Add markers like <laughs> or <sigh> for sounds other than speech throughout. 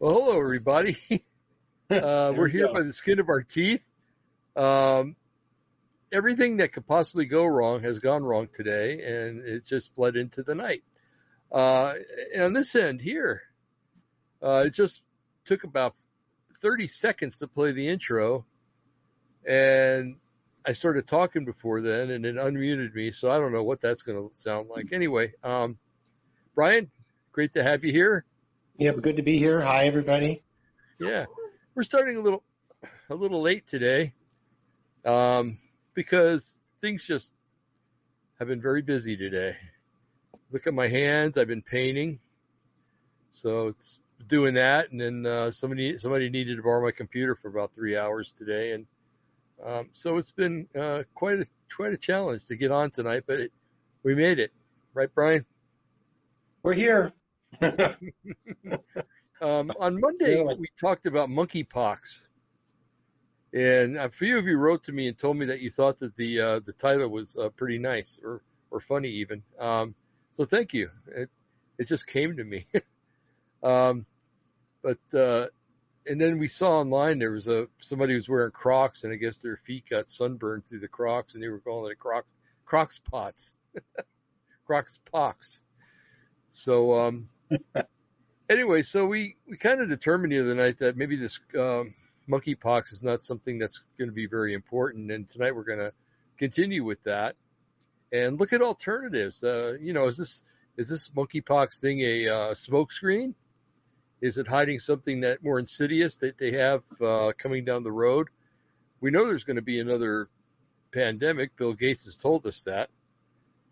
Well, hello, everybody. <laughs> <laughs> Uh, we're we here go. by the skin of our teeth. Um, everything that could possibly go wrong has gone wrong today, and it's just bled into the night. Uh, and on this end here, uh, it just took about 30 seconds to play the intro, and I started talking before then, and it unmuted me, so I don't know what that's going to sound like. Anyway, um, Brian, great to have you here. Yeah, good to be here. Hi, everybody. Yeah, we're starting a little a little late today um, because things just have been very busy today. Look at my hands; I've been painting, so it's doing that, and then uh, somebody somebody needed to borrow my computer for about three hours today, and um, so it's been uh, quite a quite a challenge to get on tonight, but it, we made it, right, Brian? We're here. <laughs> Um, on Monday, Really? we talked about monkeypox, and a few of you wrote to me and told me that you thought that the uh, the title was uh, pretty nice or or funny even. Um, so thank you. It it just came to me. <laughs> um, but uh, and then we saw online there was a somebody who was wearing Crocs, and I guess their feet got sunburned through the Crocs, and they were calling it Crocs Crocs pots, <laughs> Crocs pox. So um, <laughs> anyway, so we, we kind of determined the other night that maybe this um, monkeypox is not something that's going to be very important, and tonight we're going to continue with that and look at alternatives. Uh, you know, is this is this monkeypox thing a uh, smokescreen? Is it hiding something that more insidious that they have uh, coming down the road? We know there's going to be another pandemic. Bill Gates has told us that.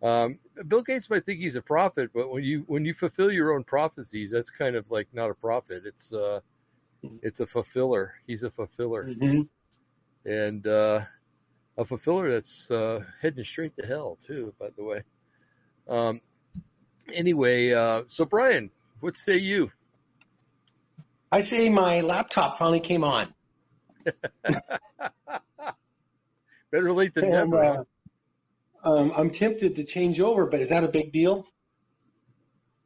Um, Bill Gates might think he's a prophet, but when you when you fulfill your own prophecies, that's kind of like not a prophet. It's uh, it's a fulfiller. He's a fulfiller, hmm and uh, a fulfiller that's uh, heading straight to hell too. By the way. Um, anyway, uh, so Brian, what say you? I say my laptop finally came on. <laughs> Better late than And, never. uh? Um, I'm tempted to change over, but is that a big deal?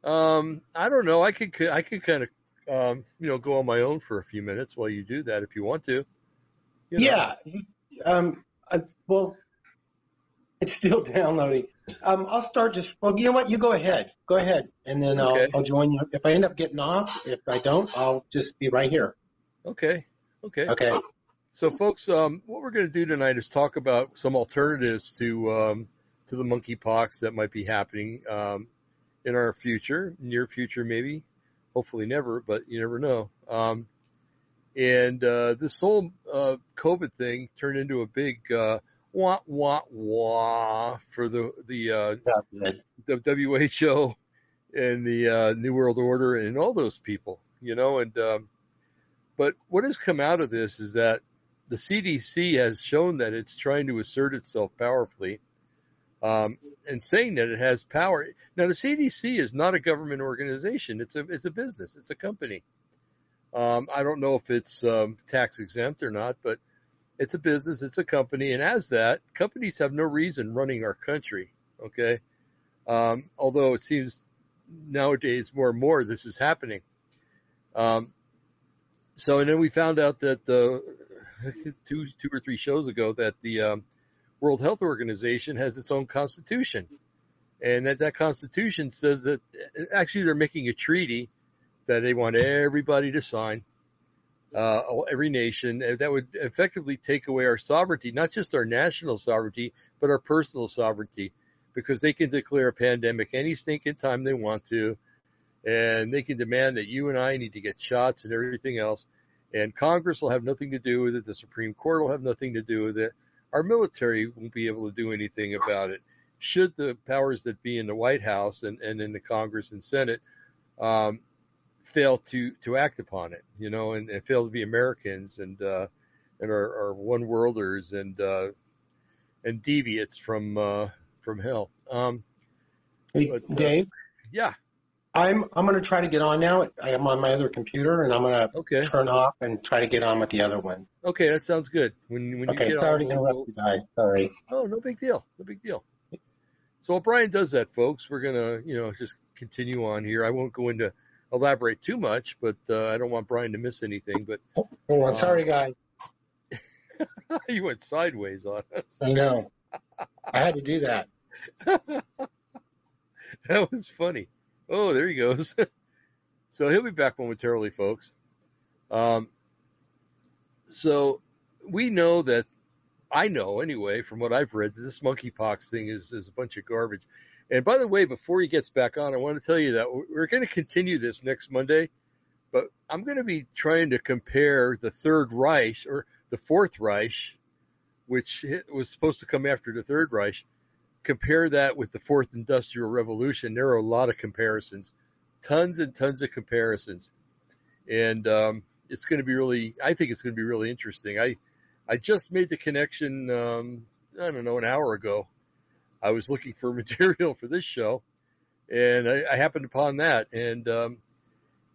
Um, I don't know. I could I could kind of um, you know go on my own for a few minutes while you do that if you want to. You know. Yeah. Um, I, well, it's still <laughs> downloading. Um, I'll start just, well, you know what? You go ahead. Go ahead. And then I'll, I'll join you. If I end up getting off, if I don't, I'll just be right here. Okay. Okay. Okay. So, folks, um, what we're going to do tonight is talk about some alternatives to um, to the monkeypox that might be happening um, in our future, near future, maybe, hopefully never, but you never know. Um, and uh, this whole uh, COVID thing turned into a big uh, wah wah wah for the the uh, the WHO and the uh, New World Order and all those people, you know. And um, but what has come out of this is that the CDC has shown that it's trying to assert itself powerfully, um, and saying that it has power. Now, the CDC is not a government organization; it's a it's a business, it's a company. Um, I don't know if it's um, tax exempt or not, but it's a business, it's a company, and as that, companies have no reason running our country. Okay, um, although it seems nowadays more and more this is happening. Um, so, and then we found out that uh, <laughs> two, two or three shows ago that the um, World Health Organization has its own constitution, and that that constitution says that actually they're making a treaty that they want everybody to sign, uh, every nation, that would effectively take away our sovereignty, not just our national sovereignty, but our personal sovereignty because they can declare a pandemic any stinking time they want to, and they can demand that you and I need to get shots and everything else. And Congress will have nothing to do with it. The Supreme Court will have nothing to do with it. Our military won't be able to do anything about it. Should the powers that be in the White House and, and in the Congress and Senate um, fail to, to act upon it, you know, and, and fail to be Americans and uh, and our, our one worlders and uh, and deviates from uh, from hell. Um, Hey, But, uh, Dave, yeah, I'm, I'm going to try to get on now. I am on my other computer and I'm going to okay, turn off and try to get on with the other one. okay, that sounds good. When when Okay, you get sorry on, to interrupt you guys. Sorry. Oh, no big deal. No big deal. So while Brian does that, folks, we're gonna, you know, just continue on here. I won't go into elaborate too much, but uh, I don't want Brian to miss anything. But Oh, I'm sorry, guys. <laughs> you went sideways on us. I know. I had to do that. <laughs> that was funny. Oh, there he goes. <laughs> so he'll be back momentarily, folks. Um, so we know that I know anyway from what I've read that this monkeypox thing is is a bunch of garbage. And by the way, before he gets back on, I want to tell you that we're going to continue this next Monday, but I'm going to be trying to compare the Third Reich or the Fourth Reich, which was supposed to come after the Third Reich, compare that with the Fourth Industrial Revolution. There are a lot of comparisons, tons and tons of comparisons, and um, it's going to be really. I think it's going to be really interesting. I I just made the connection. Um, I don't know an hour ago. I was looking for <laughs> material for this show, and I, I happened upon that. And um,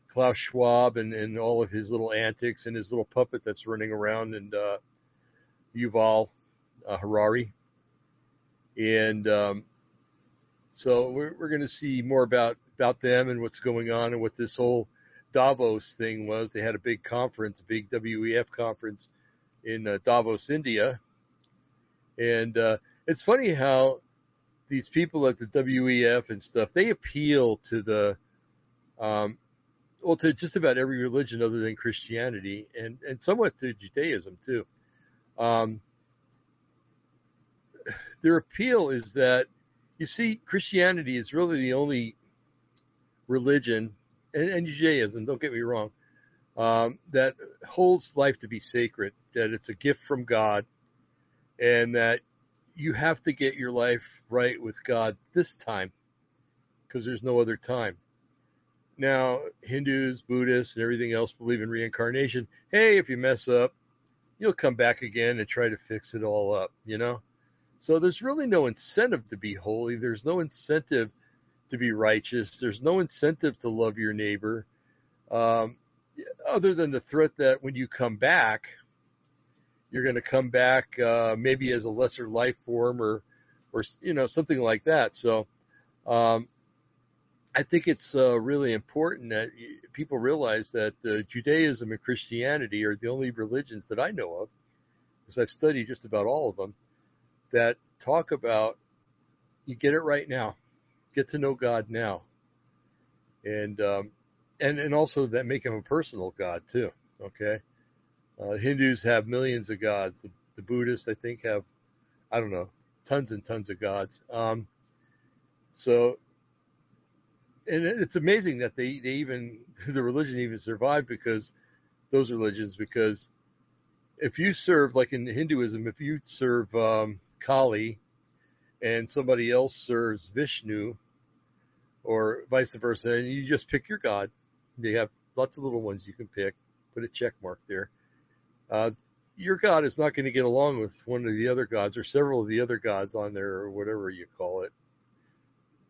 Klaus Schwab and, and all of his little antics and his little puppet that's running around, and uh, Yuval uh, Harari. And um, so we're, we're going to see more about about them and what's going on and what this whole Davos thing was. They had a big conference, a big WEF conference in uh, Davos, India. And uh, it's funny how these people at the WEF and stuff, they appeal to the, um, well, to just about every religion other than Christianity and, and somewhat to Judaism too. Um, their appeal is that you see, Christianity is really the only religion, and, and Judaism, don't get me wrong, um, that holds life to be sacred, that it's a gift from God, and that you have to get your life right with God this time because there's no other time. Now, Hindus, Buddhists, and everything else believe in reincarnation. Hey, if you mess up, you'll come back again and try to fix it all up, you know? So there's really no incentive to be holy. There's no incentive to be righteous. There's no incentive to love your neighbor. Um, other than the threat that when you come back, you're going to come back uh, maybe as a lesser life form or, or you know something like that. So, um, I think it's uh, really important that people realize that uh, Judaism and Christianity are the only religions that I know of, because I've studied just about all of them, that talk about you get it right now, get to know God now, and um, and and also that make him a personal God too. Okay, uh, Hindus have millions of gods. The, the Buddhists, I think, have I don't know tons and tons of gods. Um, so, and it's amazing that they they even <laughs> the religion even survived because those religions because if you serve like in Hinduism, if you serve um, Kali and somebody else serves Vishnu or vice versa, and you just pick your god. You have lots of little ones you can pick. Put a check mark there. Uh, your god is not going to get along with one of the other gods or several of the other gods on there or whatever you call it,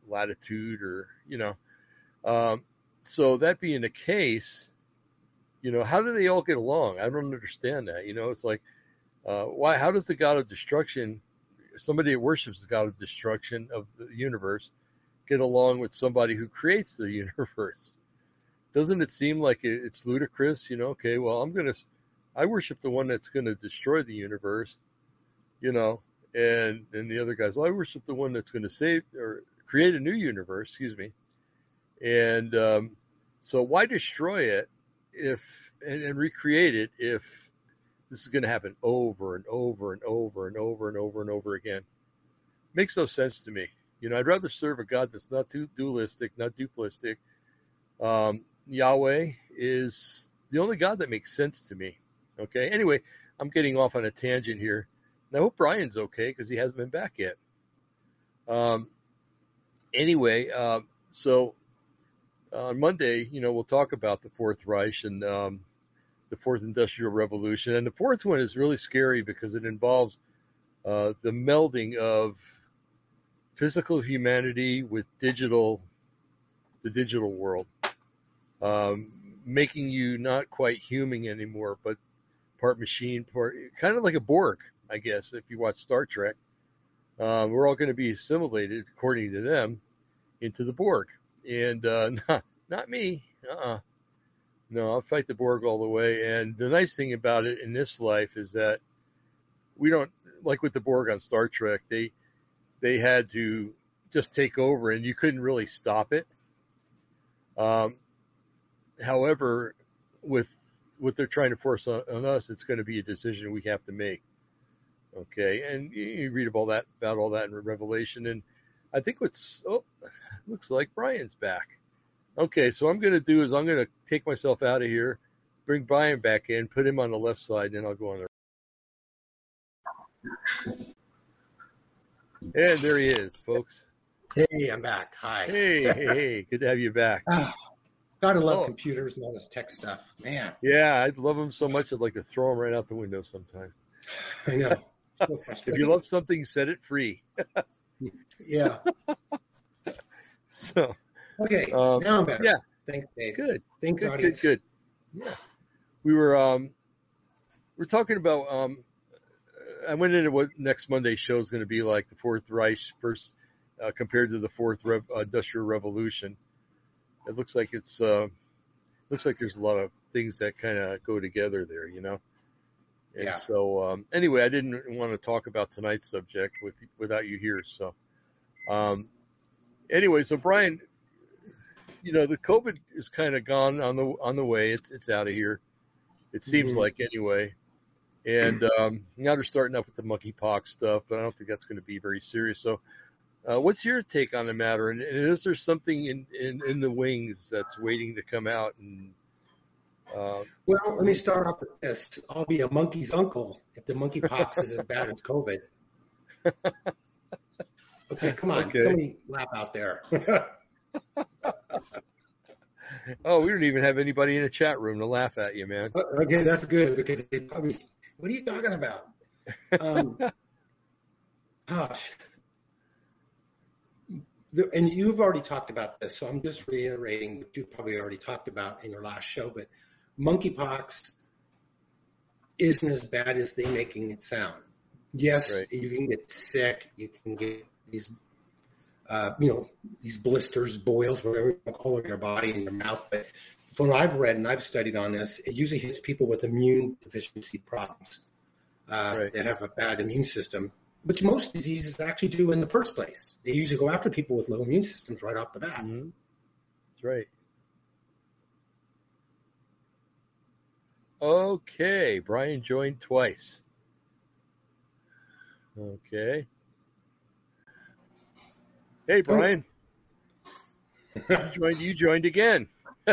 latitude or you know. Um, so that being the case, you know, how do they all get along? I don't understand that. You know, it's like, uh, why? How does the god of destruction, somebody that worships the god of destruction of the universe, get along with somebody who creates the <laughs> universe? Doesn't it seem like it's ludicrous? You know, okay, well, I'm gonna, I worship the one that's gonna destroy the universe, you know, and and the other guys, well, I worship the one that's gonna save or create a new universe. Excuse me, and um, so why destroy it if and, and recreate it if this is going to happen over and over and over and over and over and over again. Makes no sense to me. You know, I'd rather serve a God that's not too dualistic, not duplistic. Um, Yahweh is the only God that makes sense to me. Okay. Anyway, I'm getting off on a tangent here. And I hope Brian's okay because he hasn't been back yet. Um, anyway, uh, so on Monday, you know, we'll talk about the Fourth Reich and um, the Fourth Industrial Revolution. And the fourth one is really scary because it involves uh, the melding of physical humanity with digital, the digital world, um, making you not quite human anymore, but part machine, part kind of like a Borg, I guess, if you watch Star Trek. Uh, we're all going to be assimilated, according to them, into the Borg. And uh, <laughs> not, not me. Uh-uh. No, I'll fight the Borg all the way. And the nice thing about it in this life is that we don't like with the Borg on Star Trek. They they had to just take over, and you couldn't really stop it. Um, however, with what they're trying to force on, on us, it's going to be a decision we have to make. Okay, and you, you read about that about all that in Revelation, and I think what's oh, looks like Brian's back. Okay, so what I'm going to do is I'm going to take myself out of here, bring Brian back in, put him on the left side, and then I'll go on the. Right. And there he is, folks. Hey, I'm back. Hi. Hey, hey, hey, good to have you back. Ah, <sighs> gotta love Oh. computers and all this tech stuff. Man, Yeah, I love him so much I'd like to throw him right out the window sometime. I know. <laughs> So If you love something, set it free. <laughs> yeah. So Okay. Um, now I'm better. yeah. Thanks, Dave. good. Thanks, Good, good, audience. good. Yeah. We were um we're talking about um I went into what next Monday's show is going to be like the Fourth Reich first uh, compared to the Fourth uh, Industrial Revolution. It looks like it's uh looks like there's a lot of things that kind of go together there, you know. And Yeah. so um anyway, I didn't want to talk about tonight's subject with without you here, so um anyway, so Brian, you know, the COVID is kind of gone on the on the way. It's it's out of here. It seems Mhm. like anyway. And um, now they're starting up with the monkeypox stuff, but I don't think that's going to be very serious. So, uh, what's your take on the matter? And, and is there something in, in in the wings that's waiting to come out? And uh, Well, let me start off with this. I'll be a monkey's uncle if the monkeypox is as bad as COVID. <laughs> Okay, come on. Okay. Somebody laugh out there. <laughs> <laughs> oh, we don't even have anybody in the chat room to laugh at you, man. okay, that's good because they probably, what are you talking about? Um, <laughs> gosh. The, and you've already talked about this, so I'm just reiterating what you probably already talked about in your last show, but monkeypox isn't as bad as they making it sound. Yes, Right. you can get sick, you can get these, uh, you know, these blisters, boils, whatever you call it your body and your mouth, but from what I've read and I've studied on this, it usually hits people with immune deficiency problems uh, Right. that have a bad immune system, which most diseases actually do in the first place. They usually go after people with low immune systems right off the bat. Mhm. That's right. Okay, Brian joined twice. Okay. Hey, Brian. You joined. You joined again. <laughs>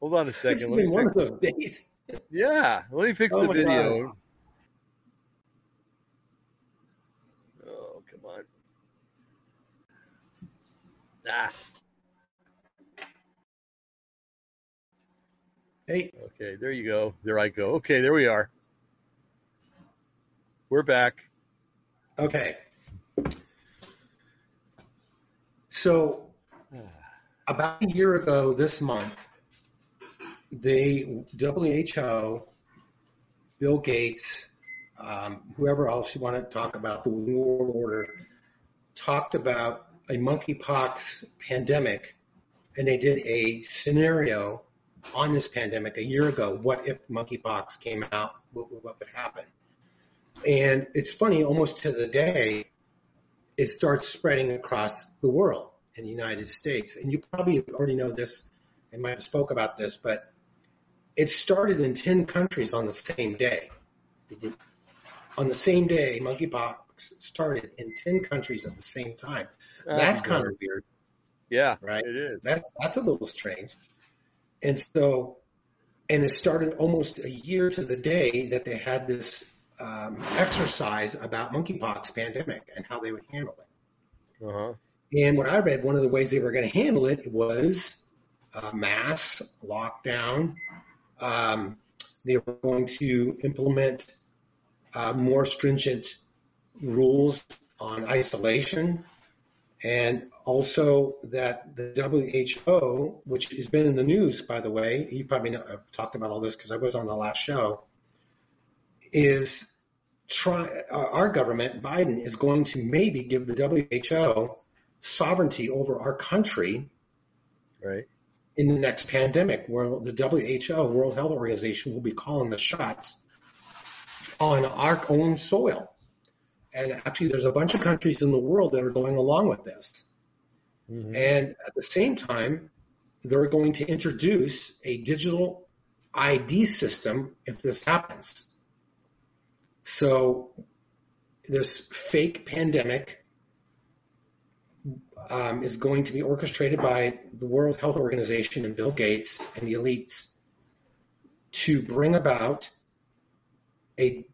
Hold on a This second. has Let been me one of those days. yeah, let me fix Oh the video. Oh, come on. Ah, Hey, okay, there you go. There I go. Okay, there we are. We're back. okay. So about a year ago this month, they WHO, Bill Gates, um, whoever else you want to talk about, the World Order, talked about a monkeypox pandemic, and they did a scenario on this pandemic a year ago. What if monkeypox came out? What, what would happen? And it's funny, almost to the day, it starts spreading across the world in the United States. And you probably already know this and might have spoke about this, but it started in 10 countries on the same day. On the same day, monkeypox started in 10 countries at the same time. That's kind of weird. yeah, right. It is. That, that's a little strange. And so, and it started almost a year to the day that they had this um, exercise about monkeypox pandemic and how they would handle it. Uh huh. And what I read, one of the ways they were going to handle it was uh, mass lockdown. Um, they were going to implement uh, more stringent rules on isolation, and also that the WHO, which has been in the news, by the way, you probably know, I've talked about all this because I was on the last show, is try uh, our government, Biden, is going to maybe give the WHO sovereignty over our country Right. in the next pandemic, where the WHO, World Health Organization, will be calling the shots on our own soil. And actually, there's a bunch of countries in the world that are going along with this. Mm-hmm. And at the same time, they're going to introduce a digital ID system if this happens. So this fake pandemic um, is going to be orchestrated by the World Health Organization and Bill Gates and the elites to bring about a,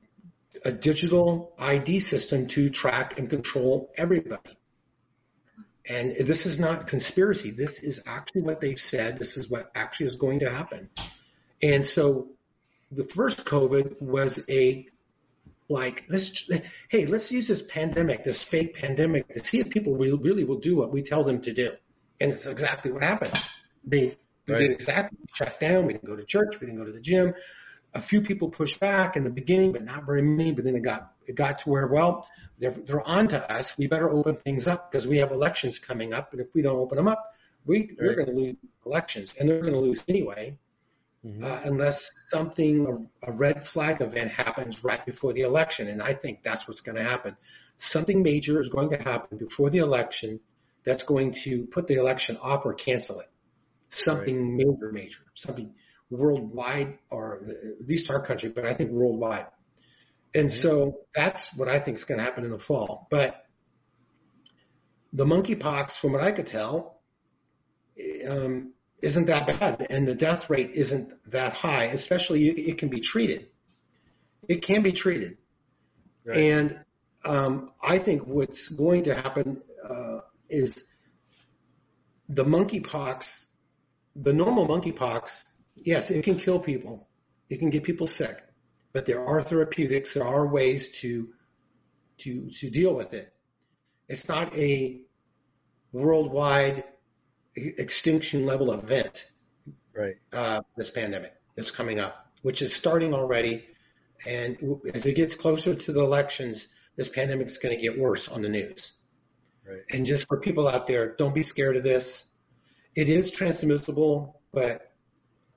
a digital ID system to track and control everybody. And this is not conspiracy. This is actually what they've said. This is what actually is going to happen. And so the first COVID was a like let's hey let's use this pandemic this fake pandemic to see if people really, really will do what we tell them to do. And it's exactly what happened. They we right. did exactly shut down we didn't go to church we didn't go to the gym. A few people pushed back in the beginning but not very many but then it got it got to where well they're they're on to us. We better open things up because we have elections coming up and if we don't open them up we right. we're going to lose elections and they're going to lose anyway mm-hmm. uh, unless something, a, a red flag event happens right before the election. And I think that's what's going to happen. Something major is going to happen before the election that's going to put the election off or cancel it. Something right. major, major, something worldwide or at least our country, but I think worldwide. And mm-hmm. so that's what I think is going to happen in the fall. But the monkeypox, from what I could tell, um, isn't that bad, and the death rate isn't that high. Especially, it can be treated. It can be treated, right. and um, I think what's going to happen uh, is the monkeypox, the normal monkeypox. Yes, it can kill people. It can get people sick, but there are therapeutics. There are ways to to to deal with it. It's not a worldwide extinction level event. Right. Uh, this pandemic that's coming up, which is starting already, and as it gets closer to the elections, this pandemic is going to get worse on the news. Right. And just for people out there, don't be scared of this. It is transmissible, but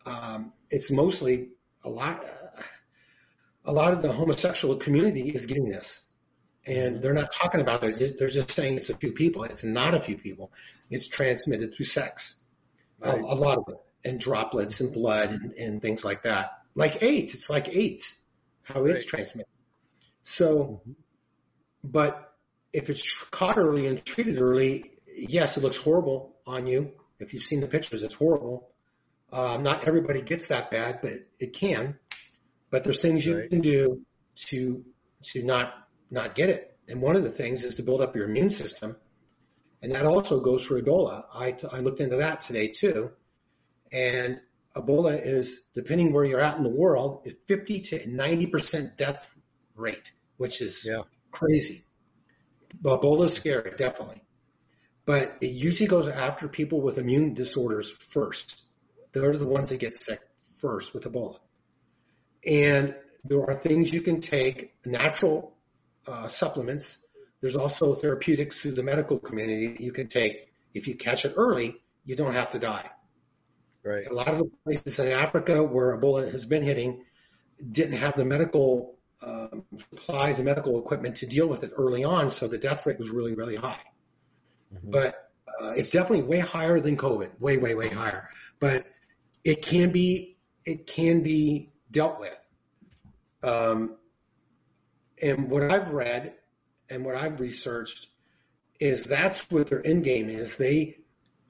um, it's mostly a lot. A lot of the homosexual community is getting this, and they're not talking about it. They're just saying it's a few people. It's not a few people. It's transmitted through sex, right. a, a, lot of it, and droplets and blood and, and, things like that. Like AIDS, it's like AIDS, how right. it's transmitted. So, but if it's caught early and treated early, yes, it looks horrible on you. If you've seen the pictures, it's horrible. Uh, not everybody gets that bad, but it can. But there's things you right. can do to to not not get it. And one of the things is to build up your immune system. And that also goes for Ebola. I, t- I looked into that today too. And Ebola is, depending where you're at in the world, 50 to 90% death rate, which is yeah. crazy. But Ebola is scary, definitely. But it usually goes after people with immune disorders first. They're the ones that get sick first with Ebola. And there are things you can take, natural uh, supplements. There's also therapeutics through the medical community you can take. If you catch it early, you don't have to die. Right. A lot of the places in Africa where Ebola has been hitting didn't have the medical um, supplies and medical equipment to deal with it early on, so the death rate was really, really high. Mm-hmm. But uh, it's definitely way higher than COVID, way, way, way higher. But it can be, it can be dealt with. Um, and what I've read and what I've researched is that's what their end game is. They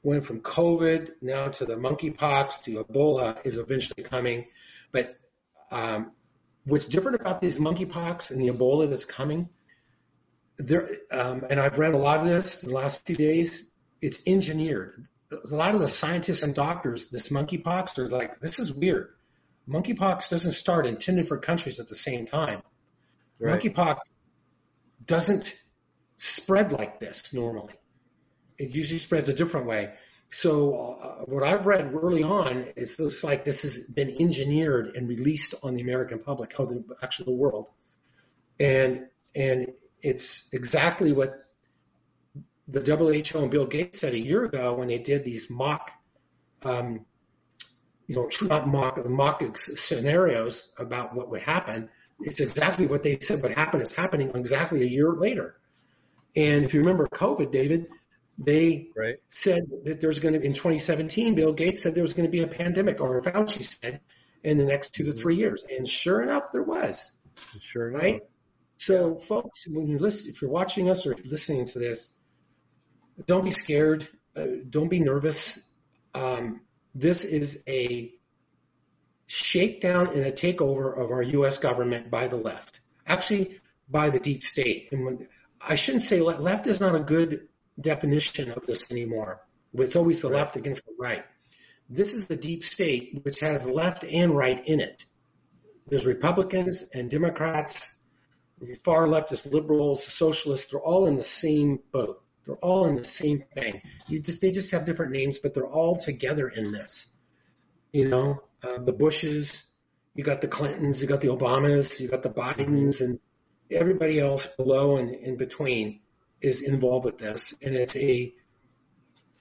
went from COVID now to the monkeypox to Ebola is eventually coming. But um, what's different about these monkeypox and the Ebola that's coming, there, um, and I've read a lot of this in the last few days. It's engineered. A lot of the scientists and doctors, this monkeypox, they're like, this is weird. Monkeypox doesn't start in 10 different countries at the same time. Right. Monkeypox doesn't spread like this normally. It usually spreads a different way. So uh, what I've read early on is looks like this has been engineered and released on the American public, oh, the, actually the world, and and it's exactly what the WHO and Bill Gates said a year ago when they did these mock um, you know, not mock, mock scenarios about what would happen. It's exactly what they said would happen is happening exactly a year later. And if you remember COVID, David, they right. said that there's going to in 2017. Bill Gates said there was going to be a pandemic, or Fauci said in the next two to three years, and sure enough, there was. Sure enough. Right. So, folks, when you listen, if you're watching us or listening to this, don't be scared. Uh, don't be nervous. Um, this is a shakedown and a takeover of our U.S. government by the left, actually by the deep state. And when, I shouldn't say left, left is not a good definition of this anymore. It's always the left against the right. This is the deep state, which has left and right in it. There's Republicans and Democrats, far leftist liberals, socialists, they're all in the same boat. They're all in the same thing. Just they just have different names, but they're all together in this. You know, uh, the Bushes, you got the Clintons, you got the Obamas, you got the Bidens, and everybody else below and in between is involved with this, and it's a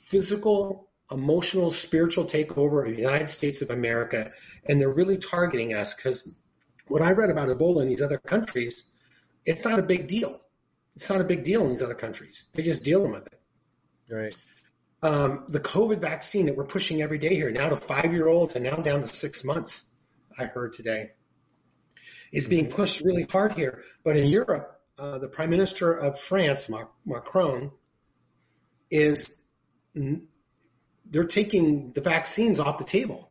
physical, emotional, spiritual takeover of the United States of America, and they're really targeting us because what I read about Ebola in these other countries, it's not a big deal. It's not a big deal in these other countries. They just dealing with it. Right. Um, the COVID vaccine that we're pushing every day here, now to five-year-olds and now down to six months, I heard today, is being mm-hmm. pushed really hard here. But in Europe, uh, the Prime Minister of France, Macron, is they're taking the vaccines off the table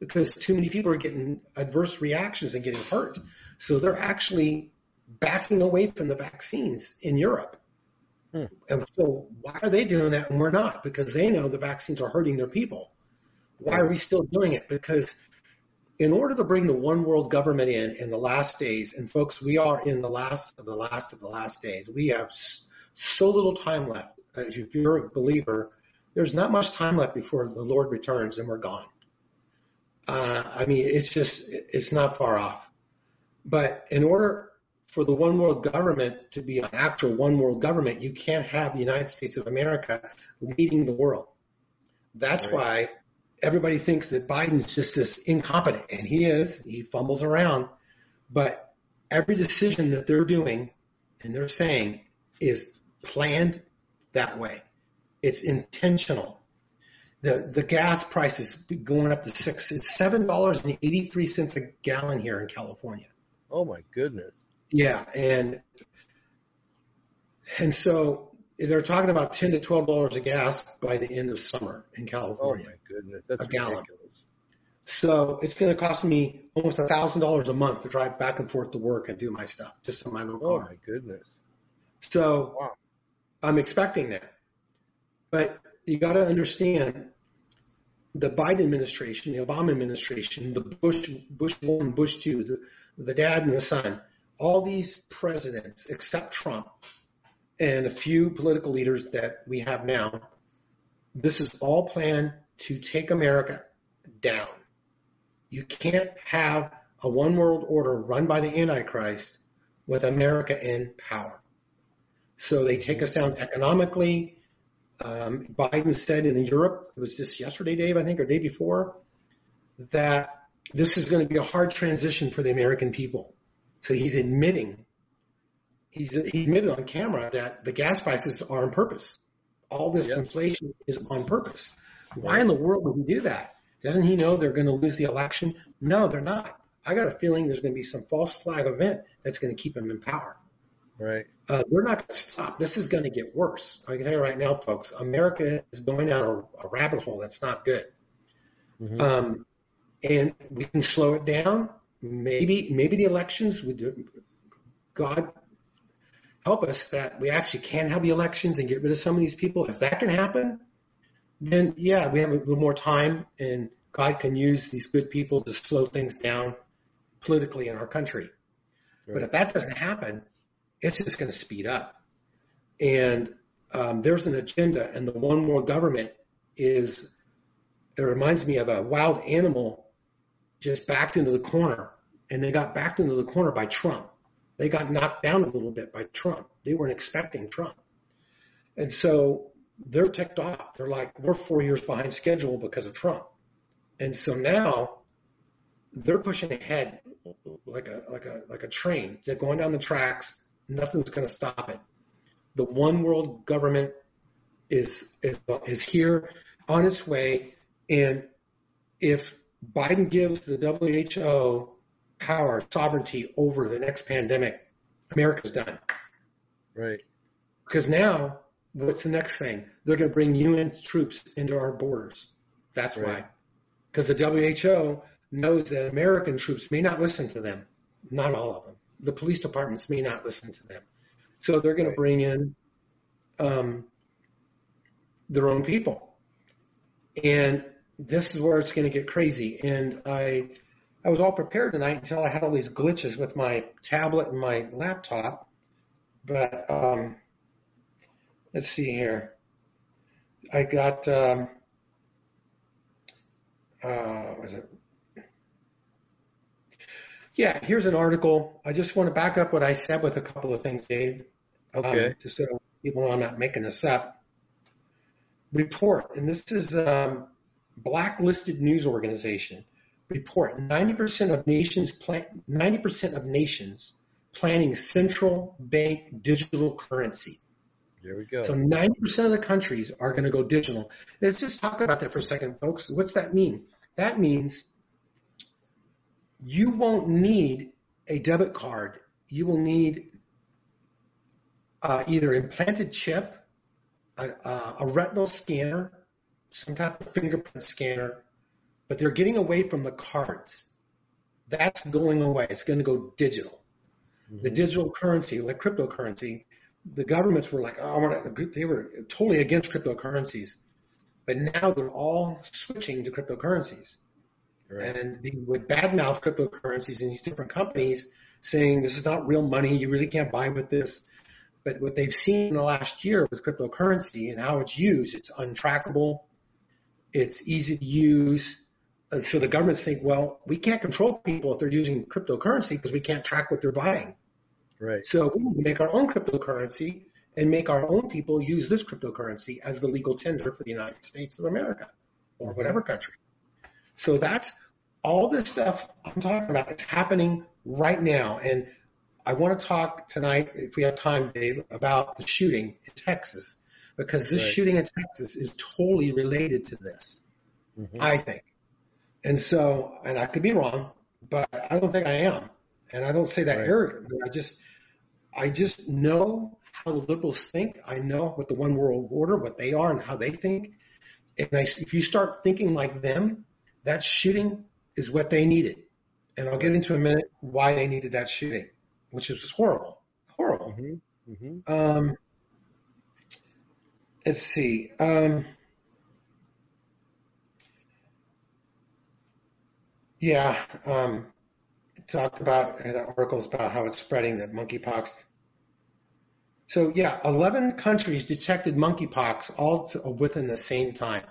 because too many people are getting adverse reactions and getting hurt. So they're actually backing away from the vaccines in Europe. Hmm. And so why are they doing that and we're not? Because they know the vaccines are hurting their people. Why are we still doing it? Because in order to bring the one world government in in the last days, and folks, we are in the last of the last of the last days. We have so little time left. If you're a believer, there's not much time left before the Lord returns and we're gone. Uh, I mean, it's just, it's not far off. But in order for the one world government to be an actual one world government, you can't have the United States of America leading the world. That's right. why everybody thinks that Biden's just this incompetent, and he is. He fumbles around, but every decision that they're doing and they're saying is planned that way. It's intentional. The the gas price is going up to six. It's seven dollars and eighty three cents a gallon here in California. Oh my goodness. Yeah, and and so they're talking about ten to twelve dollars a gas by the end of summer in California. Oh my goodness, that's a ridiculous. Gallon. So it's going to cost me almost a thousand dollars a month to drive back and forth to work and do my stuff just in my little car. Oh my goodness. So wow. I'm expecting that, but you got to understand the Biden administration, the Obama administration, the Bush, Bush one, Bush two, the, the dad and the son, all these presidents except Trump and a few political leaders that we have now, this is all planned to take America down. You can't have a one world order run by the Antichrist with America in power. So they take us down economically. Um, Biden said in Europe, it was just yesterday, Dave, I think, or day before, that this is going to be a hard transition for the American people. So he's admitting he's he admitted on camera that the gas prices are on purpose. All this inflation is on purpose. Why in the world would he do that? Doesn't he know they're going to lose the election? No, they're not. I got a feeling there's going to be some false flag event that's going to keep him in power. Right. Uh, we're not going to stop. This is going to get worse. I can tell you right now, folks. America is going down a, a rabbit hole that's not good. Mm-hmm. Um, and we can slow it down. Maybe, maybe the elections would. God help us that we actually can have the elections and get rid of some of these people. If that can happen, then yeah, we have a little more time and God can use these good people to slow things down politically in our country. Right. But if that doesn't happen, it's just going to speed up. And um, there's an agenda, and the one world government is, it reminds me of a wild animal just backed into the corner, and they got backed into the corner by Trump. They got knocked down a little bit by Trump. They weren't expecting Trump. And so they're ticked off. They're like, we're four years behind schedule because of Trump. And so now they're pushing ahead like a like a like a train. They're going down the tracks. Nothing's going to stop it. The one world government is is is here on its way, and if Biden gives the WHO power sovereignty over the next pandemic, America's done. Right. Because now, what's the next thing? They're going to bring UN troops into our borders. That's Right. why. Because the WHO knows that American troops may not listen to them. Not all of them. The police departments may not listen to them. So they're going Right. to bring in um, their own people. And this is where it's going to get crazy. And I, I was all prepared tonight until I had all these glitches with my tablet and my laptop. But um, let's see here. I got um, uh, was it? Yeah, here's an article. I just want to back up what I said with a couple of things, Dave. Um, Okay. just so people know I'm not making this up. Report, and this is um, blacklisted news organization. Report: 90% of nations plan 90% of nations planning central bank digital currency. There we go. So 90% of the countries are going to go digital. Let's just talk about that for a second, folks. What's that mean? That means you won't need a debit card. You will need uh, either implanted chip, a, a, a retinal scanner, some type of fingerprint scanner, but they're getting away from the cards. That's going away. It's going to go digital the Mhm. digital currency, like cryptocurrency, the governments were like, oh, we're not, they were totally against cryptocurrencies. But now they're all switching to cryptocurrencies. Right. And they would badmouth cryptocurrencies in these different companies saying this is not real money. You really can't buy with this. But what they've seen in the last year with cryptocurrency and how it's used, it's untrackable. It's easy to use. Uh, So the governments think, well, we can't control people if they're using cryptocurrency because we can't track what they're buying. Right. So we need to make our own cryptocurrency and make our own people use this cryptocurrency as the legal tender for the United States of America or whatever country. So that's all this stuff I'm talking about. It's happening right now. And I want to talk tonight, if we have time, Dave, about the shooting in Texas, because this Right. shooting in Texas is totally related to this. Mhm. I think. And so, and I could be wrong, but I don't think I am. And I don't say that Right. arrogantly. I just, I just know how the liberals think. I know what the one world order, what they are and how they think. And I, if you start thinking like them, that shooting is what they needed. And I'll get into a minute why they needed that shooting, which is just horrible, horrible. Mhm. Mhm. Um, let's see. Um, yeah, um, talked about uh, the articles about how it's spreading the monkeypox. So yeah, 11 countries detected monkeypox all to, within the same time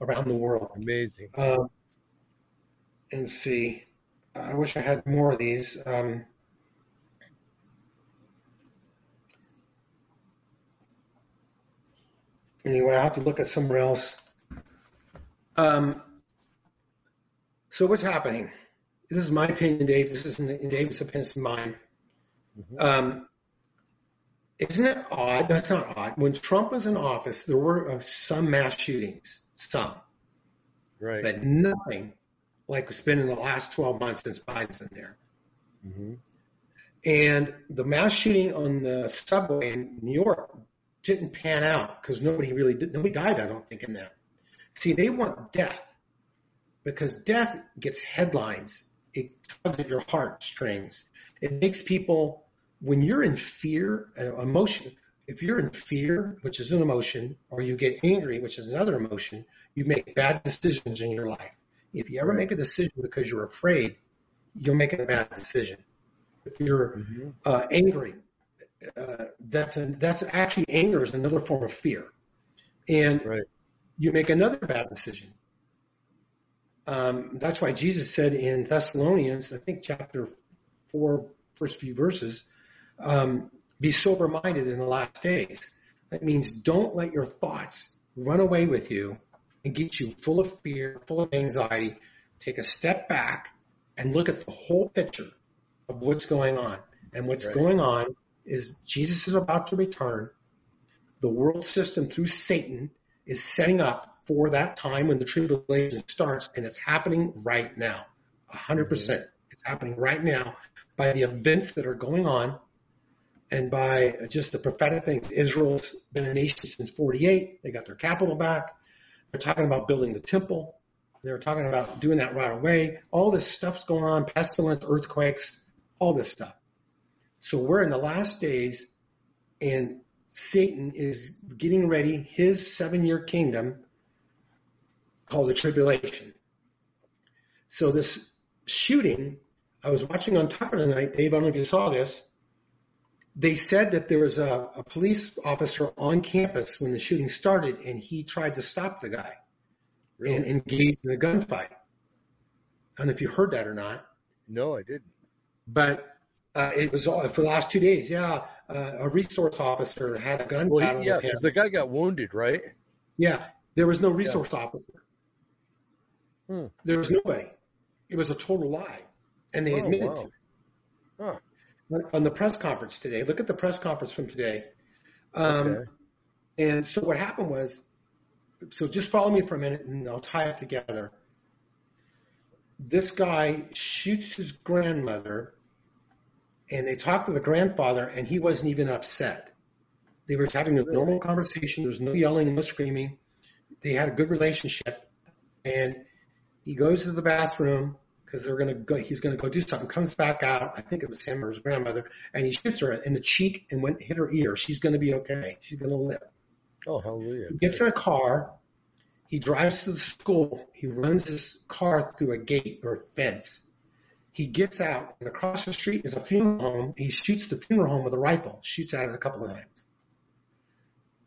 around the world. Amazing. Um, and see, I wish I had more of these. Um, anyway, I have to look at somewhere else. Um, so what's happening? This is my opinion, Dave. This isn't Dave's opinion, it's mine. Mhm. Um, isn't it odd? That's not odd. When Trump was in office, there were uh, some mass shootings, some Right. but nothing like it's been in the last 12 months since Biden's in there. Mm-hmm. And the mass shooting on the subway in New York didn't pan out because nobody really did, nobody died, I don't think, in that. See, they want death because death gets headlines. It tugs at your heartstrings. It makes people, when you're in fear, uh, emotion, if you're in fear, which is an emotion, or you get angry, which is another emotion, you make bad decisions in your life. If you ever make a decision because you're afraid, you'll make a bad decision. If you're Mhm. uh, angry, uh, that's that's actually anger is another form of fear, and Right. you make another bad decision. Um, that's why Jesus said in Thessalonians, I think chapter four, first few verses, um, be sober minded in the last days. That means don't let your thoughts run away with you and get you full of fear, full of anxiety. Take a step back and look at the whole picture of what's going on. And what's Right. going on is Jesus is about to return. The world system through Satan is setting up for that time when the tribulation starts, and it's happening right now. A hundred percent. It's happening right now by the events that are going on and by just the prophetic things. Israel's been a nation since 48. They got their capital back. They're talking about building the temple. They're talking about doing that right away. All this stuff's going on, pestilence, earthquakes, all this stuff. So we're in the last days and Satan is getting ready his seven year kingdom called the tribulation. So this shooting, I was watching on Tucker tonight, Dave, I don't know if you saw this. They said that there was a, a police officer on campus when the shooting started and he tried to stop the guy and engage in a gunfight. I don't know if you heard that or not, No, I didn't. but uh, it was all, for the last two days. Yeah, uh, a resource officer had a gun Well, battle he, yeah, because the guy got wounded, right? Yeah, there was no resource officer. Hmm. There was nobody. It was a total lie, and they Oh, admitted wow. to it. Huh. On the press conference today, look at the press conference from today. Um, Okay. And so what happened was, so just follow me for a minute, and I'll tie it together. This guy shoots his grandmother, and they talk to the grandfather, and he wasn't even upset. They were having a normal conversation. There was no yelling, no screaming. They had a good relationship, and he goes to the bathroom because they're gonna go. He's gonna go do something. Comes back out. I think it was him or his grandmother, and he shoots her in the cheek and went hit her ear. She's gonna be okay. She's gonna live. Oh, hallelujah. He gets in a car. He drives to the school. He runs his car through a gate or a fence. He gets out, and across the street is a funeral home. He shoots the funeral home with a rifle. Shoots at it a couple of times.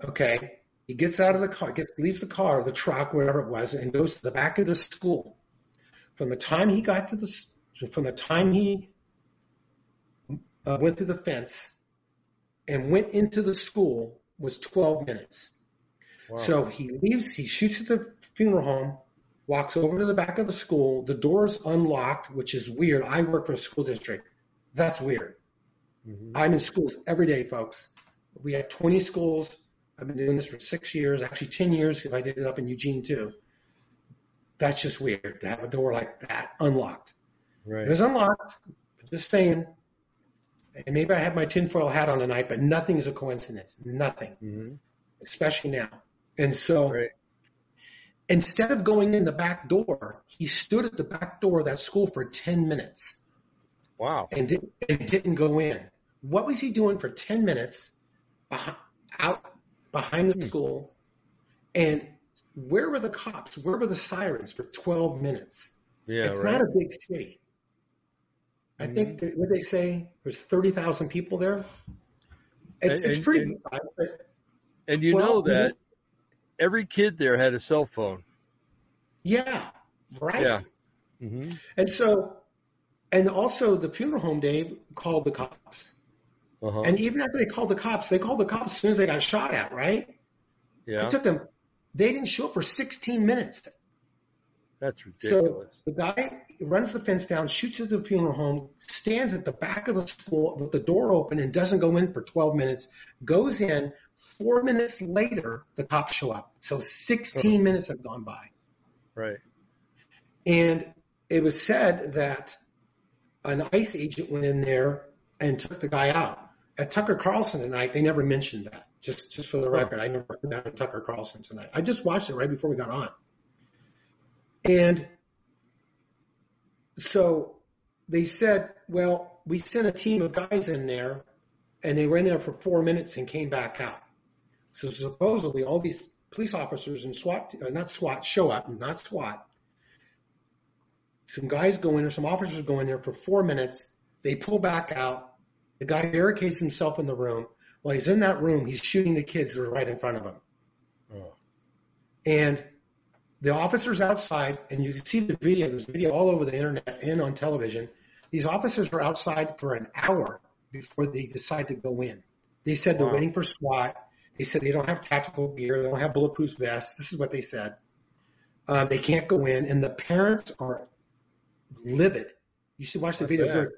Okay. He gets out of the car, gets leaves the car, the truck, whatever it was, and goes to the back of the school. From the time he got to the, from the time he uh, went through the fence and went into the school was 12 minutes. Wow. So he leaves, he shoots at the funeral home, walks over to the back of the school. The door's unlocked, which is weird. I work for a school district. That's weird. Mhm. I'm in schools every day, folks. We have 20 schools. I've been doing this for six years, actually 10 years because I did it up in Eugene too. That's just weird to have a door like that unlocked. It was unlocked. Just saying. And maybe I had my tinfoil hat on tonight, but nothing is a coincidence. Nothing Mhm. especially now. And so Right. instead of going in the back door, he stood at the back door of that school for 10 minutes Wow. and didn't, and didn't go in. What was he doing for 10 minutes behind, out behind the Hmm. school? And where were the cops? Where were the sirens for 12 minutes? Yeah, it's right. not a big city. I think that, what they say there's 30,000 people there. It's, And- it's pretty and- good. but- and you well, know that every kid there had a cell phone. Yeah, right. Yeah. hmm And so, and also the funeral home, Dave, called the cops. Uh-huh. And even after they called the cops, they called the cops as soon as they got shot at, right? yeah. It took them, they didn't show up for 16 minutes. That's ridiculous. So the guy runs the fence down, shoots at the funeral home, stands at the back of the school with the door open and doesn't go in for 12 minutes, goes in. Four minutes later, the cops show up. So 16 minutes have gone by. right. And it was said that an ICE agent went in there and took the guy out. At Tucker Carlson tonight, they never mentioned that. Just just for the record, I never heard that at Tucker Carlson tonight. I just watched it right before we got on. And so they said, well, we sent a team of guys in there and they were in there for four minutes and came back out. So supposedly all these police officers and SWAT, uh, not SWAT, show up, not SWAT. Some guys go in there, some officers go in there for four minutes. They pull back out. The guy barricades himself in the room. While he's in that room, he's shooting the kids that are right in front of him. Oh. And the officers outside, and you can see the video, there's video all over the internet and on television. These officers are outside for an hour before they decide to go in. They said they're waiting for SWAT. They said they don't have tactical gear, they don't have bulletproof vests. This is what they said. Uh, they can't go in, and the parents are livid. You should watch the videos.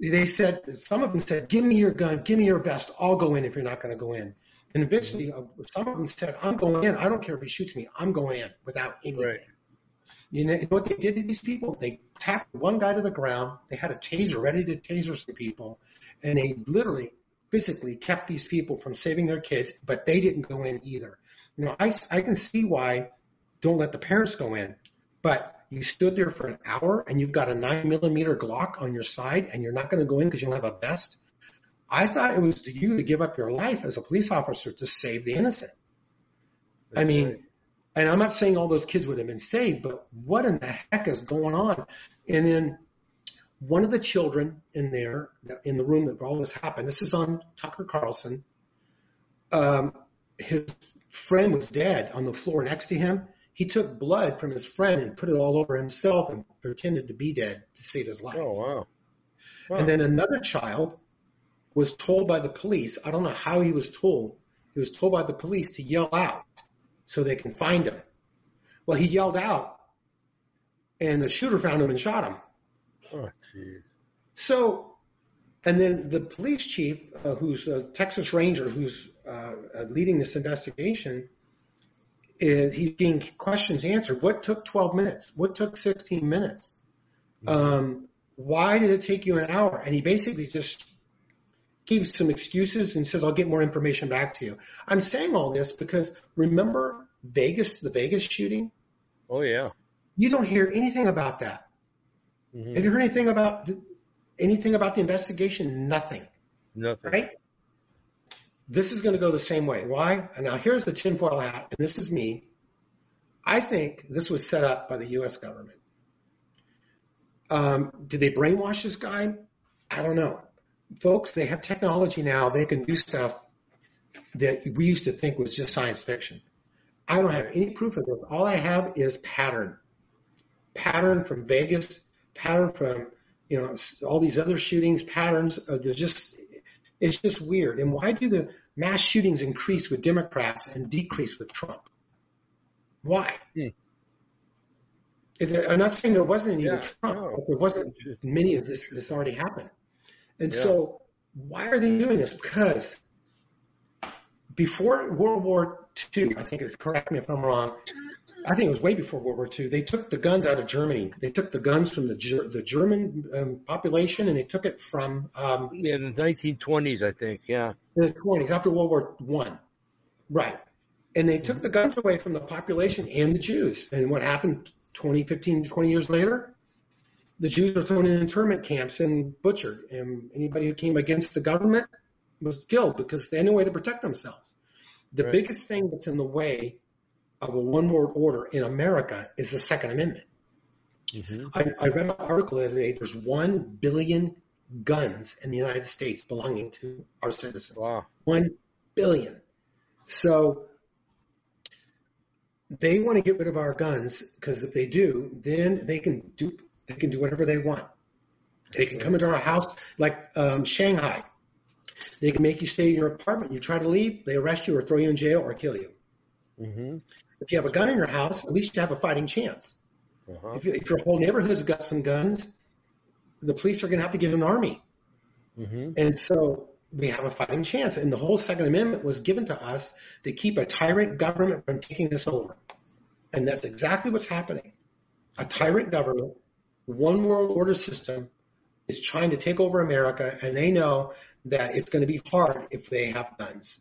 They said some of them said, "Give me your gun, give me your vest. I'll go in if you're not going to go in." And eventually, uh, some of them said, "I'm going in. I don't care if he shoots me. I'm going in without anything." Right. You know, what they did to these people? They tapped one guy to the ground. They had a taser ready to taser some people, and they literally, physically kept these people from saving their kids. But they didn't go in either. You know, I I can see why don't let the parents go in, but you stood there for an hour and you've got a nine millimeter Glock on your side and you're not going to go in because you don't have a vest. I thought it was to you to give up your life as a police officer to save the innocent. That's I mean, right. and I'm not saying all those kids would have been saved, but what in the heck is going on? And then one of the children in there, in the room that all this happened, this is on Tucker Carlson. Um, his friend was dead on the floor next to him he took blood from his friend and put it all over himself and pretended to be dead to save his life. Oh, wow. wow. And then another child was told by the police, I don't know how he was told, he was told by the police to yell out so they can find him. Well, he yelled out and the shooter found him and shot him. Oh, jeez. So, and then the police chief, uh, who's a Texas Ranger, who's uh, leading this investigation, is he's getting questions answered. What took 12 minutes? What took 16 minutes? Um, why did it take you an hour? And he basically just gives some excuses and says, I'll get more information back to you. I'm saying all this because remember Vegas, the Vegas shooting? Oh, yeah. You don't hear anything about that. Mm-hmm. Have you heard anything about anything about the investigation? Nothing. Nothing. Right? This is going to go the same way. Why? Now here's the tinfoil hat, and this is me. I think this was set up by the U.S. government. Um, did they brainwash this guy? I don't know. Folks, they have technology now. They can do stuff that we used to think was just science fiction. I don't have any proof of this. All I have is pattern. Pattern from Vegas, pattern from, you know, all these other shootings, patterns. Of, just, it's just weird. And why do the mass shootings increase with Democrats and decrease with Trump? Why? Hmm. I'm not saying there wasn't any yeah, with Trump, no. but there wasn't as many of this. This already happened, and yeah. so why are they doing this? Because before World War II, I think it's correct me if I'm wrong. I think it was way before World War II. They took the guns out of Germany. They took the guns from the the German um, population and they took it from um, in the 1920s, I think. Yeah, the 20s after World War One, right? And they took the guns away from the population and the Jews. And what happened 20, 15, 20 years later? The Jews were thrown in internment camps and butchered, and anybody who came against the government was killed because they had no way to protect themselves. The right. biggest thing that's in the way of a one world order in America is the Second Amendment. Mm-hmm. I, I, read an article the other day. There's one billion guns in the United States belonging to our citizens. Wow. One billion. So they want to get rid of our guns because if they do, then they can do they can do whatever they want. They can come into our house like um, Shanghai. They can make you stay in your apartment. You try to leave, they arrest you or throw you in jail or kill you. Mm-hmm. If you have a gun in your house, at least you have a fighting chance. Uh-huh. If, you, if, your whole neighborhood's got some guns, the police are going to have to get an army. Mm-hmm. And so we have a fighting chance. And the whole Second Amendment was given to us to keep a tyrant government from taking this over. And that's exactly what's happening. A tyrant government, one world order system is trying to take over America, and they know that it's going to be hard if they have guns.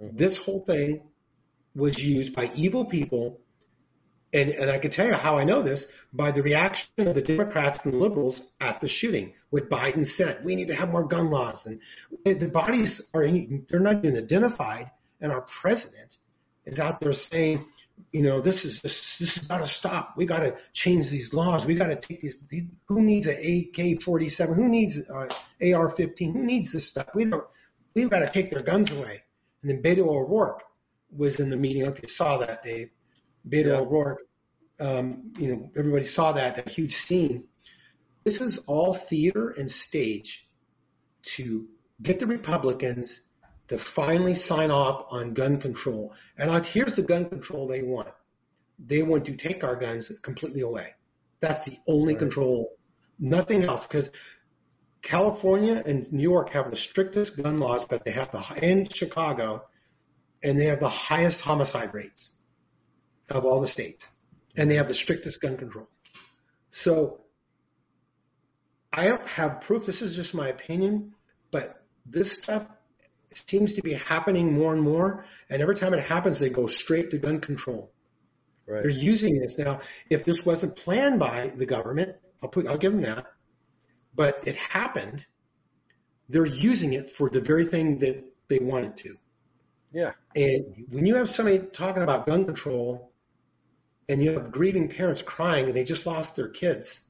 Mm-hmm. This whole thing was used by evil people. And, and I can tell you how I know this by the reaction of the Democrats and liberals at the shooting. What Biden said, we need to have more gun laws, and the bodies are in, they're not even identified, and our president is out there saying, you know, this is this, this has got to stop. We got to change these laws. We got to take these. Who needs an AK-47? Who needs uh, AR-15? Who needs this stuff? We don't. We've got to take their guns away. And then Beto O'Rourke, was in the meeting. I don't know If you saw that, Dave, Beto yeah. O'Rourke, um, you know, everybody saw that, that huge scene. This is all theater and stage to get the Republicans to finally sign off on gun control. And here's the gun control they want. They want to take our guns completely away. That's the only right. control, nothing else. Because California and New York have the strictest gun laws, but they have the in Chicago, and they have the highest homicide rates of all the states, and they have the strictest gun control. So I don't have proof. This is just my opinion, but this stuff seems to be happening more and more. And every time it happens, they go straight to gun control. Right. They're using this now. If this wasn't planned by the government, I'll put, I'll give them that. But it happened. They're using it for the very thing that they wanted to. Yeah. And when you have somebody talking about gun control, and you have grieving parents crying and they just lost their kids,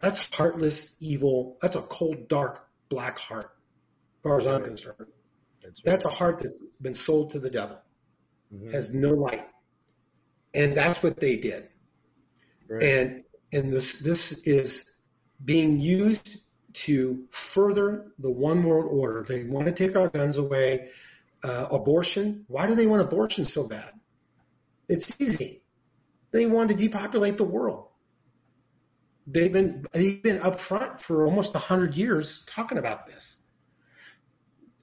that's heartless, evil. That's a cold, dark, black heart, as far as I'm concerned. That's, right. that's a heart that's been sold to the devil, mm-hmm. has no light, and that's what they did. Right. And and this this is being used to further the one world order. They want to take our guns away. Uh, abortion. Why do they want abortion so bad? It's easy. They want to depopulate the world they've been they've been up front for almost a hundred years talking about this.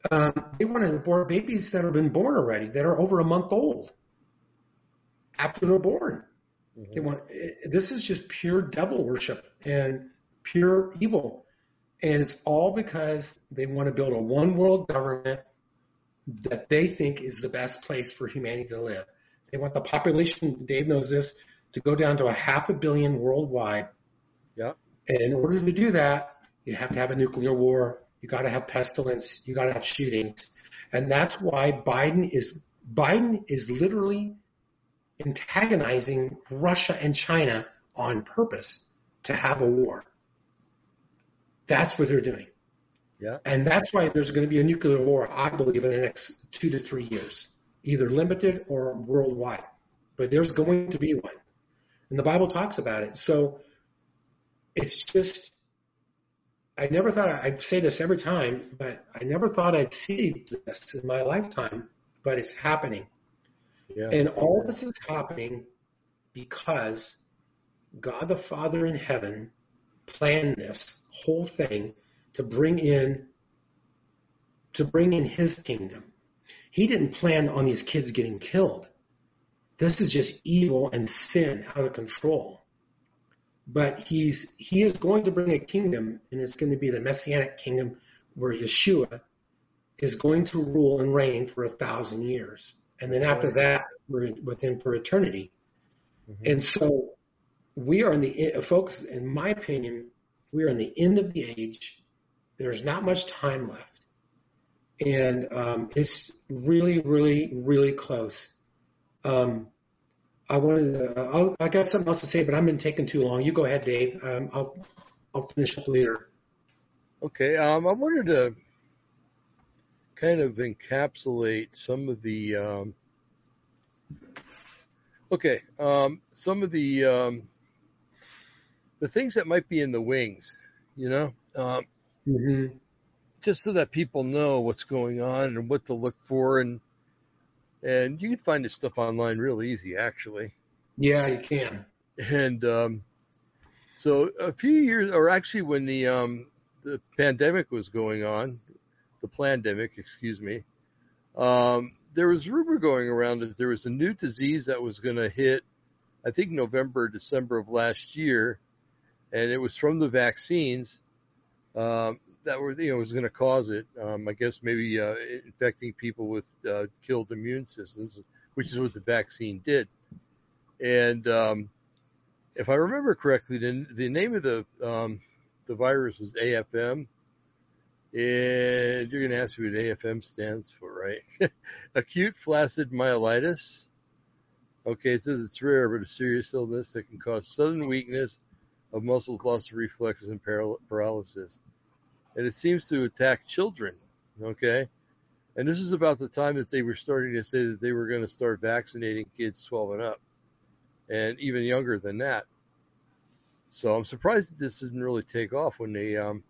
Um, they want to abort babies that have been born already, that are over a month old after they're born. Mm-hmm. They want this is just pure devil worship and pure evil, and it's all because they want to build a one world government that they think is the best place for humanity to live. They want the population, Dave knows this, to go down to a half a billion worldwide yeah. And in order to do that, you have to have a nuclear war. You got to have pestilence. You got to have shootings. And that's why Biden is, Biden is literally antagonizing Russia and China on purpose to have a war. That's what they're doing. Yeah. And that's why there's going to be a nuclear war, I believe, in the next two to three years, either limited or worldwide. But there's going to be one. And the Bible talks about it. So it's just I never thought I'd say this every time, but I never thought I'd see this in my lifetime, but it's happening. Yeah. And all this is happening because God the Father in heaven planned this whole thing to bring in to bring in his kingdom. He didn't plan on these kids getting killed. This is just evil and sin out of control but he's he is going to bring a kingdom, and it's going to be the messianic kingdom where Yeshua is going to rule and reign for a thousand years, and then after that, we're with him for eternity. Mm-hmm. And so, we are in the folks. In my opinion, we are in the end of the age. There's not much time left, and um, it's really, really, really close. Um, I wanted to, I'll, I got something else to say, but I've been taking too long. You go ahead, Dave. Um, I'll, I'll finish up later. Okay. Um, I wanted to kind of encapsulate some of the, um, okay, um, some of the, the things that might be in the wings, you know, um, mm-hmm. just so that people know what's going on and what to look for and, and you can find this stuff online real easy, actually. Yeah, you can. And um, so a few years, or actually, when the um, the pandemic was going on, the pandemic, excuse me, um, there was rumor going around that there was a new disease that was going to hit, I think November, December of last year, and it was from the vaccines. Um, that were you know was going to cause it. Um, I guess maybe uh, infecting people with uh, killed immune systems, which is what the vaccine did. And um, if I remember correctly, the, the name of the um, the virus is AFM. And you're going to ask me what AFM stands for, right? <laughs> Acute flaccid myelitis. Okay, it says it's rare, but a serious illness that can cause sudden weakness of muscles, loss of reflexes, and paralysis and it seems to attack children. Okay. And this is about the time that they were starting to say that they were going to start vaccinating kids 12 and up and even younger than that. So I'm surprised that this didn't really take off when they, um,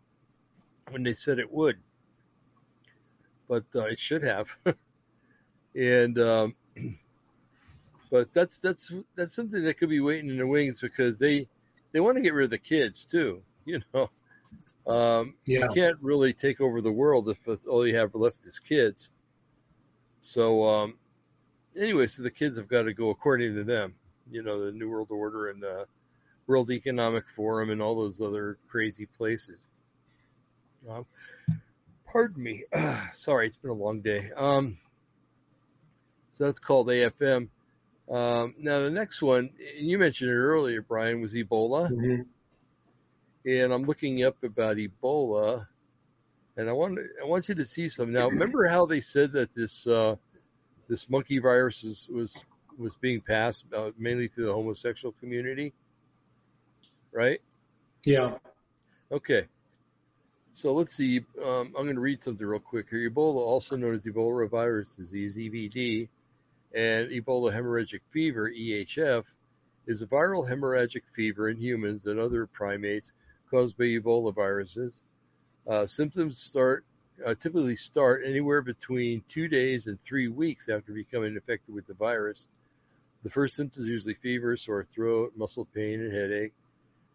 when they said it would. but uh, it should have. <laughs> and um, <clears throat> but that's that's that's something that could be waiting in the wings because they they want to get rid of the kids too. <laughs> You know, um, Yeah. you can't really take over the world if all you have left is kids. So um, anyway, so the kids have got to go according to them. You know, the New World Order and the World Economic Forum and all those other crazy places. Um, pardon me. <clears throat> Sorry, it's been a long day. Um, so that's called AFM. Um, now the next one, and you mentioned it earlier, Brian, was Ebola, Mhm. and I'm looking up about Ebola, and I want I want you to see something. Now, <clears throat> remember how they said that this uh, this monkey virus was was, was being passed uh, mainly through the homosexual community, right? Yeah. Okay. So let's see. Um, I'm going to read something real quick here. Ebola, also known as Ebola virus disease, EVD, and Ebola hemorrhagic fever, EHF, is a viral hemorrhagic fever in humans and other primates caused by Ebola viruses. Uh, symptoms start uh, typically start anywhere between two days and three weeks after becoming infected with the virus. The first symptoms are usually fever, sore throat, muscle pain, and headache.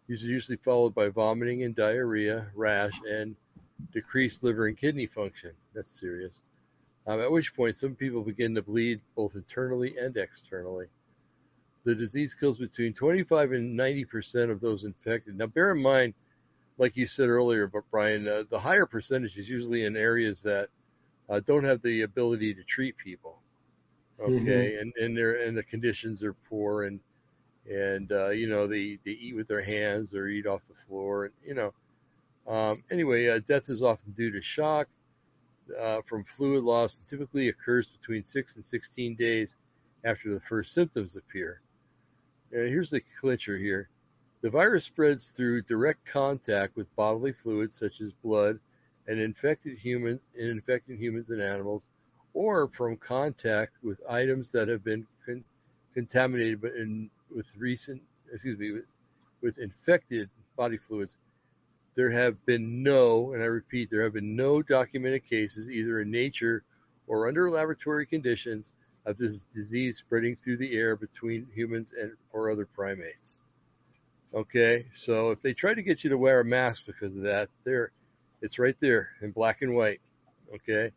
These are usually followed by vomiting and diarrhea, rash, and decreased liver and kidney function. That's serious. Um, at which point, some people begin to bleed both internally and externally. The disease kills between 25 and 90 percent of those infected. Now, bear in mind, like you said earlier, but Brian, uh, the higher percentage is usually in areas that uh, don't have the ability to treat people. Okay, and and their and the conditions are poor, and and uh, you know they they eat with their hands or eat off the floor, and you know. Um, anyway, uh, death is often due to shock uh, from fluid loss. and typically occurs between six and 16 days after the first symptoms appear. And here's the clincher here. The virus spreads through direct contact with bodily fluids such as blood and infected humans, in infected humans and animals, or from contact with items that have been con- contaminated but in, with recent, excuse me, with, with infected body fluids. There have been no, and I repeat, there have been no documented cases either in nature or under laboratory conditions of this disease spreading through the air between humans and or other primates. Okay, so if they try to get you to wear a mask because of that, there, it's right there in black and white. Okay,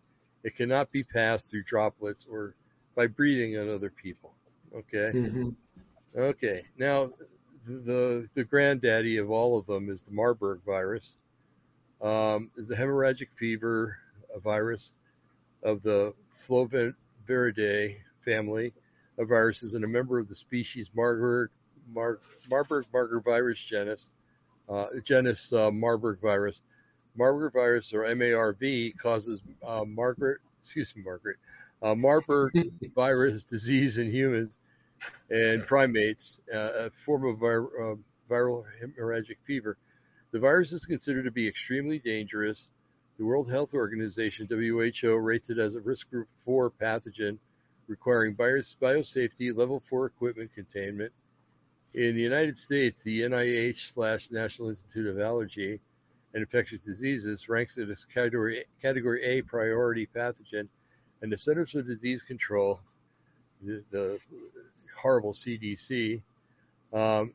it cannot be passed through droplets or by breathing on other people. Okay, Mhm. okay. Now, the the granddaddy of all of them is the Marburg virus. Um, is a hemorrhagic fever a virus of the Filoviridae family of viruses and a member of the species Marburg Mar, Marburg Marburg virus genus uh, genus uh, Marburg virus. Marburg virus or MARV causes uh, Margaret excuse me Margaret uh, Marburg <laughs> virus disease in humans and primates, uh, a form of vir- uh, viral hemorrhagic fever. The virus is considered to be extremely dangerous. The World Health Organization, WHO, rates it as a risk group 4 pathogen requiring bios- biosafety level 4 equipment containment. In the United States, the NIH slash National Institute of Allergy and Infectious Diseases ranks it as category, category A priority pathogen, and the Centers for Disease Control, the, the horrible CDC, um,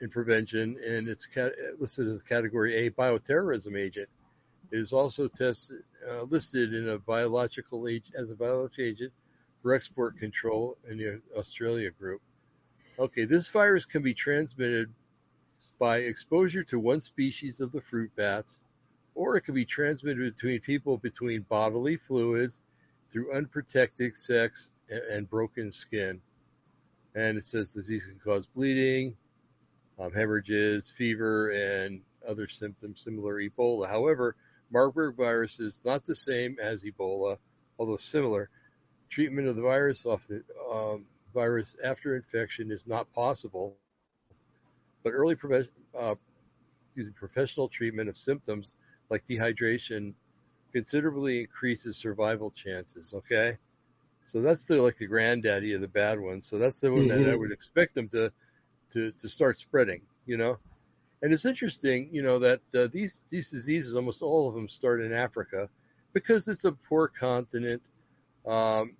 in prevention, and it's ca- listed as a Category A bioterrorism agent. It is also tested, uh, listed in a biological age as a biological agent for export control in the Australia group. Okay, this virus can be transmitted by exposure to one species of the fruit bats, or it can be transmitted between people between bodily fluids through unprotected sex and, and broken skin. And it says disease can cause bleeding, um, hemorrhages, fever, and other symptoms similar to Ebola. However, Marburg virus is not the same as Ebola, although similar. Treatment of the virus the um, virus after infection is not possible, but early uh, professional treatment of symptoms like dehydration considerably increases survival chances. Okay, so that's the like the granddaddy of the bad ones. So that's the one that I Mhm. would expect them to to to start spreading. You know, and it's interesting, you know, that uh, these these diseases, almost all of them, start in Africa, because it's a poor continent. Um,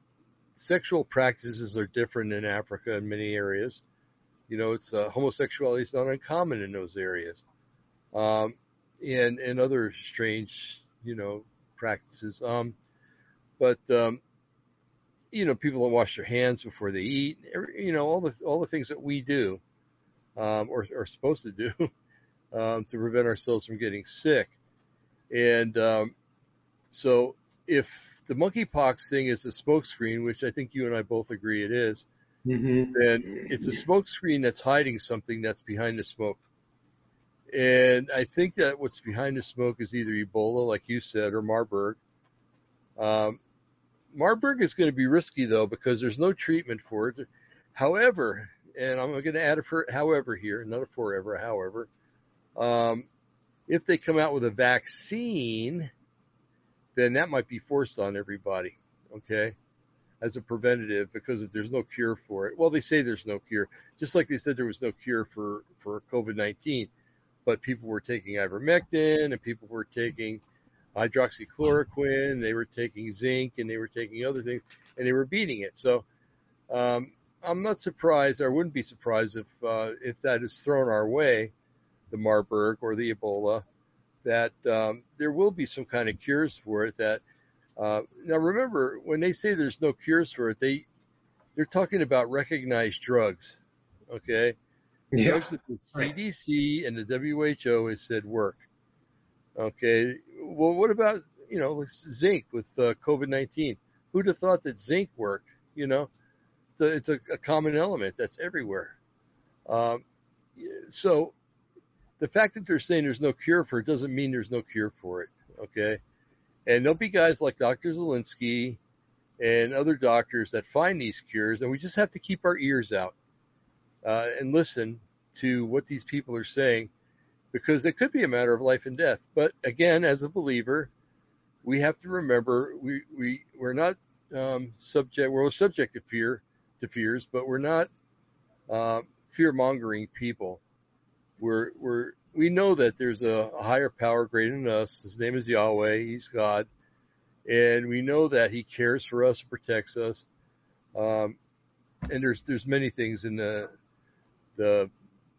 sexual practices are different in Africa in many areas. You know, it's uh, homosexuality is not uncommon in those areas, um, and and other strange, you know, practices. Um, but um, you know, people don't wash their hands before they eat. You know, all the all the things that we do, um, or are supposed to do, <laughs> um, to prevent ourselves from getting sick. And um, so, if the monkeypox thing is a smokescreen, which I think you and I both agree it is, Mm-hmm. then it's a smokescreen that's hiding something that's behind the smoke. And I think that what's behind the smoke is either Ebola, like you said, or Marburg. Um, Marburg is going to be risky though because there's no treatment for it. However, and I'm going to add a for, however here, not a forever, however, um, if they come out with a vaccine, then that might be forced on everybody. Okay as a preventative because if there's no cure for it. Well, they say there's no cure, just like they said there was no cure for, for COVID-19, but people were taking ivermectin and people were taking hydroxychloroquine, they were taking zinc and they were taking other things and they were beating it. So, um, I'm not surprised. I wouldn't be surprised if, uh, if that is thrown our way, the Marburg or the Ebola, that, um, there will be some kind of cures for it that, uh, now remember, when they say there's no cures for it, they they're talking about recognized drugs. Okay, Yeah. drugs that the CDC and the WHO has said work. Okay, well, what about you know zinc with uh, COVID nineteen? Who'd have thought that zinc worked? You know, it's a, it's a, a common element that's everywhere. Um, so the fact that they're saying there's no cure for it doesn't mean there's no cure for it. Okay. And there'll be guys like Dr. Zelenko and other doctors that find these cures, and we just have to keep our ears out uh, and listen to what these people are saying, because it could be a matter of life and death. But again, as a believer, we have to remember we we we're not um, subject we're subject to fear to fears, but we're not uh, fear mongering people. We're we're we know that there's a, a higher power greater than us. His name is Yahweh. He's God. And we know that he cares for us and protects us. Um, and there's, there's many things in the, the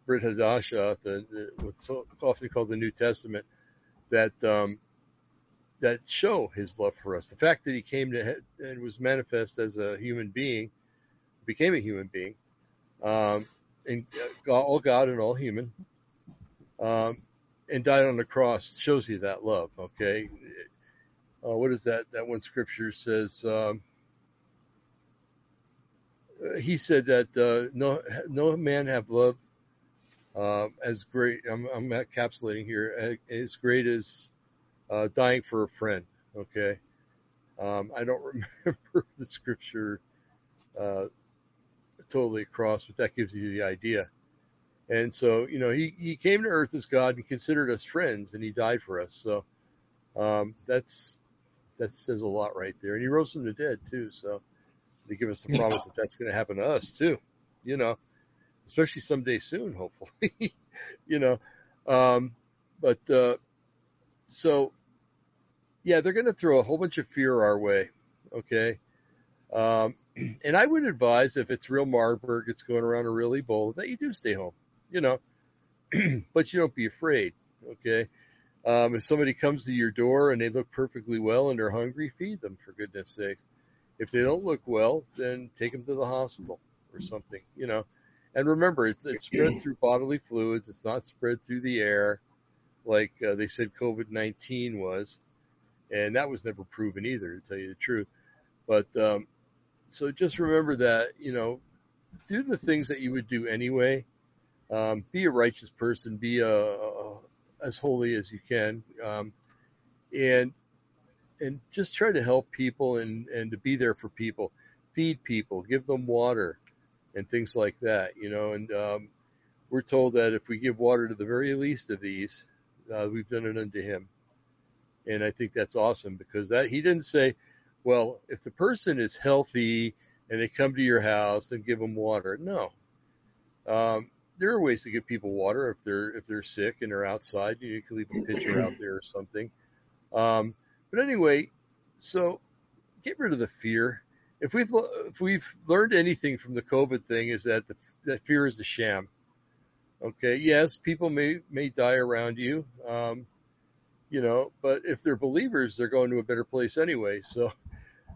Brit Hadashah, the, the, what's often called the New Testament that, um, that show his love for us. The fact that he came to and was manifest as a human being, became a human being, um, and all God and all human, um, and died on the cross shows you that love. Okay, uh, what is that? That one scripture says. Um, he said that uh, no no man have love uh, as great. I'm, I'm encapsulating here as great as uh, dying for a friend. Okay, um, I don't <laughs> remember the scripture uh, totally across, but that gives you the idea. And so, you know, he, he came to earth as God and considered us friends and he died for us. So, um, that's, that says a lot right there. And he rose from the dead too. So they give us the promise that that's going to happen to us too, you know, especially someday soon, hopefully, <laughs> you know. Um, but, uh, so yeah, they're going to throw a whole bunch of fear our way. Okay. Um, <clears throat> and I would advise if it's real Marburg, it's going around a real Ebola, that you do stay home you know, <clears throat> but you don't be afraid. Okay. Um, if somebody comes to your door and they look perfectly well and they're hungry, feed them for goodness sakes. If they don't look well, then take them to the hospital or something, you know. And remember, it's, it's <laughs> spread through bodily fluids. It's not spread through the air like uh, they said COVID-19 was. And that was never proven either, to tell you the truth. But, um, so just remember that, you know, do the things that you would do anyway um, be a righteous person, be a, a, as holy as you can, um, and and just try to help people and and to be there for people, feed people, give them water, and things like that. You know, and um, we're told that if we give water to the very least of these, uh, we've done it unto Him, and I think that's awesome because that He didn't say, well, if the person is healthy and they come to your house, then give them water. No. Um, there are ways to give people water if they're if they're sick and they're outside. You can leave a pitcher out there or something. Um, but anyway, so get rid of the fear. If we've if we've learned anything from the COVID thing, is that the that fear is a sham. Okay, yes, people may may die around you, um, you know, but if they're believers, they're going to a better place anyway. So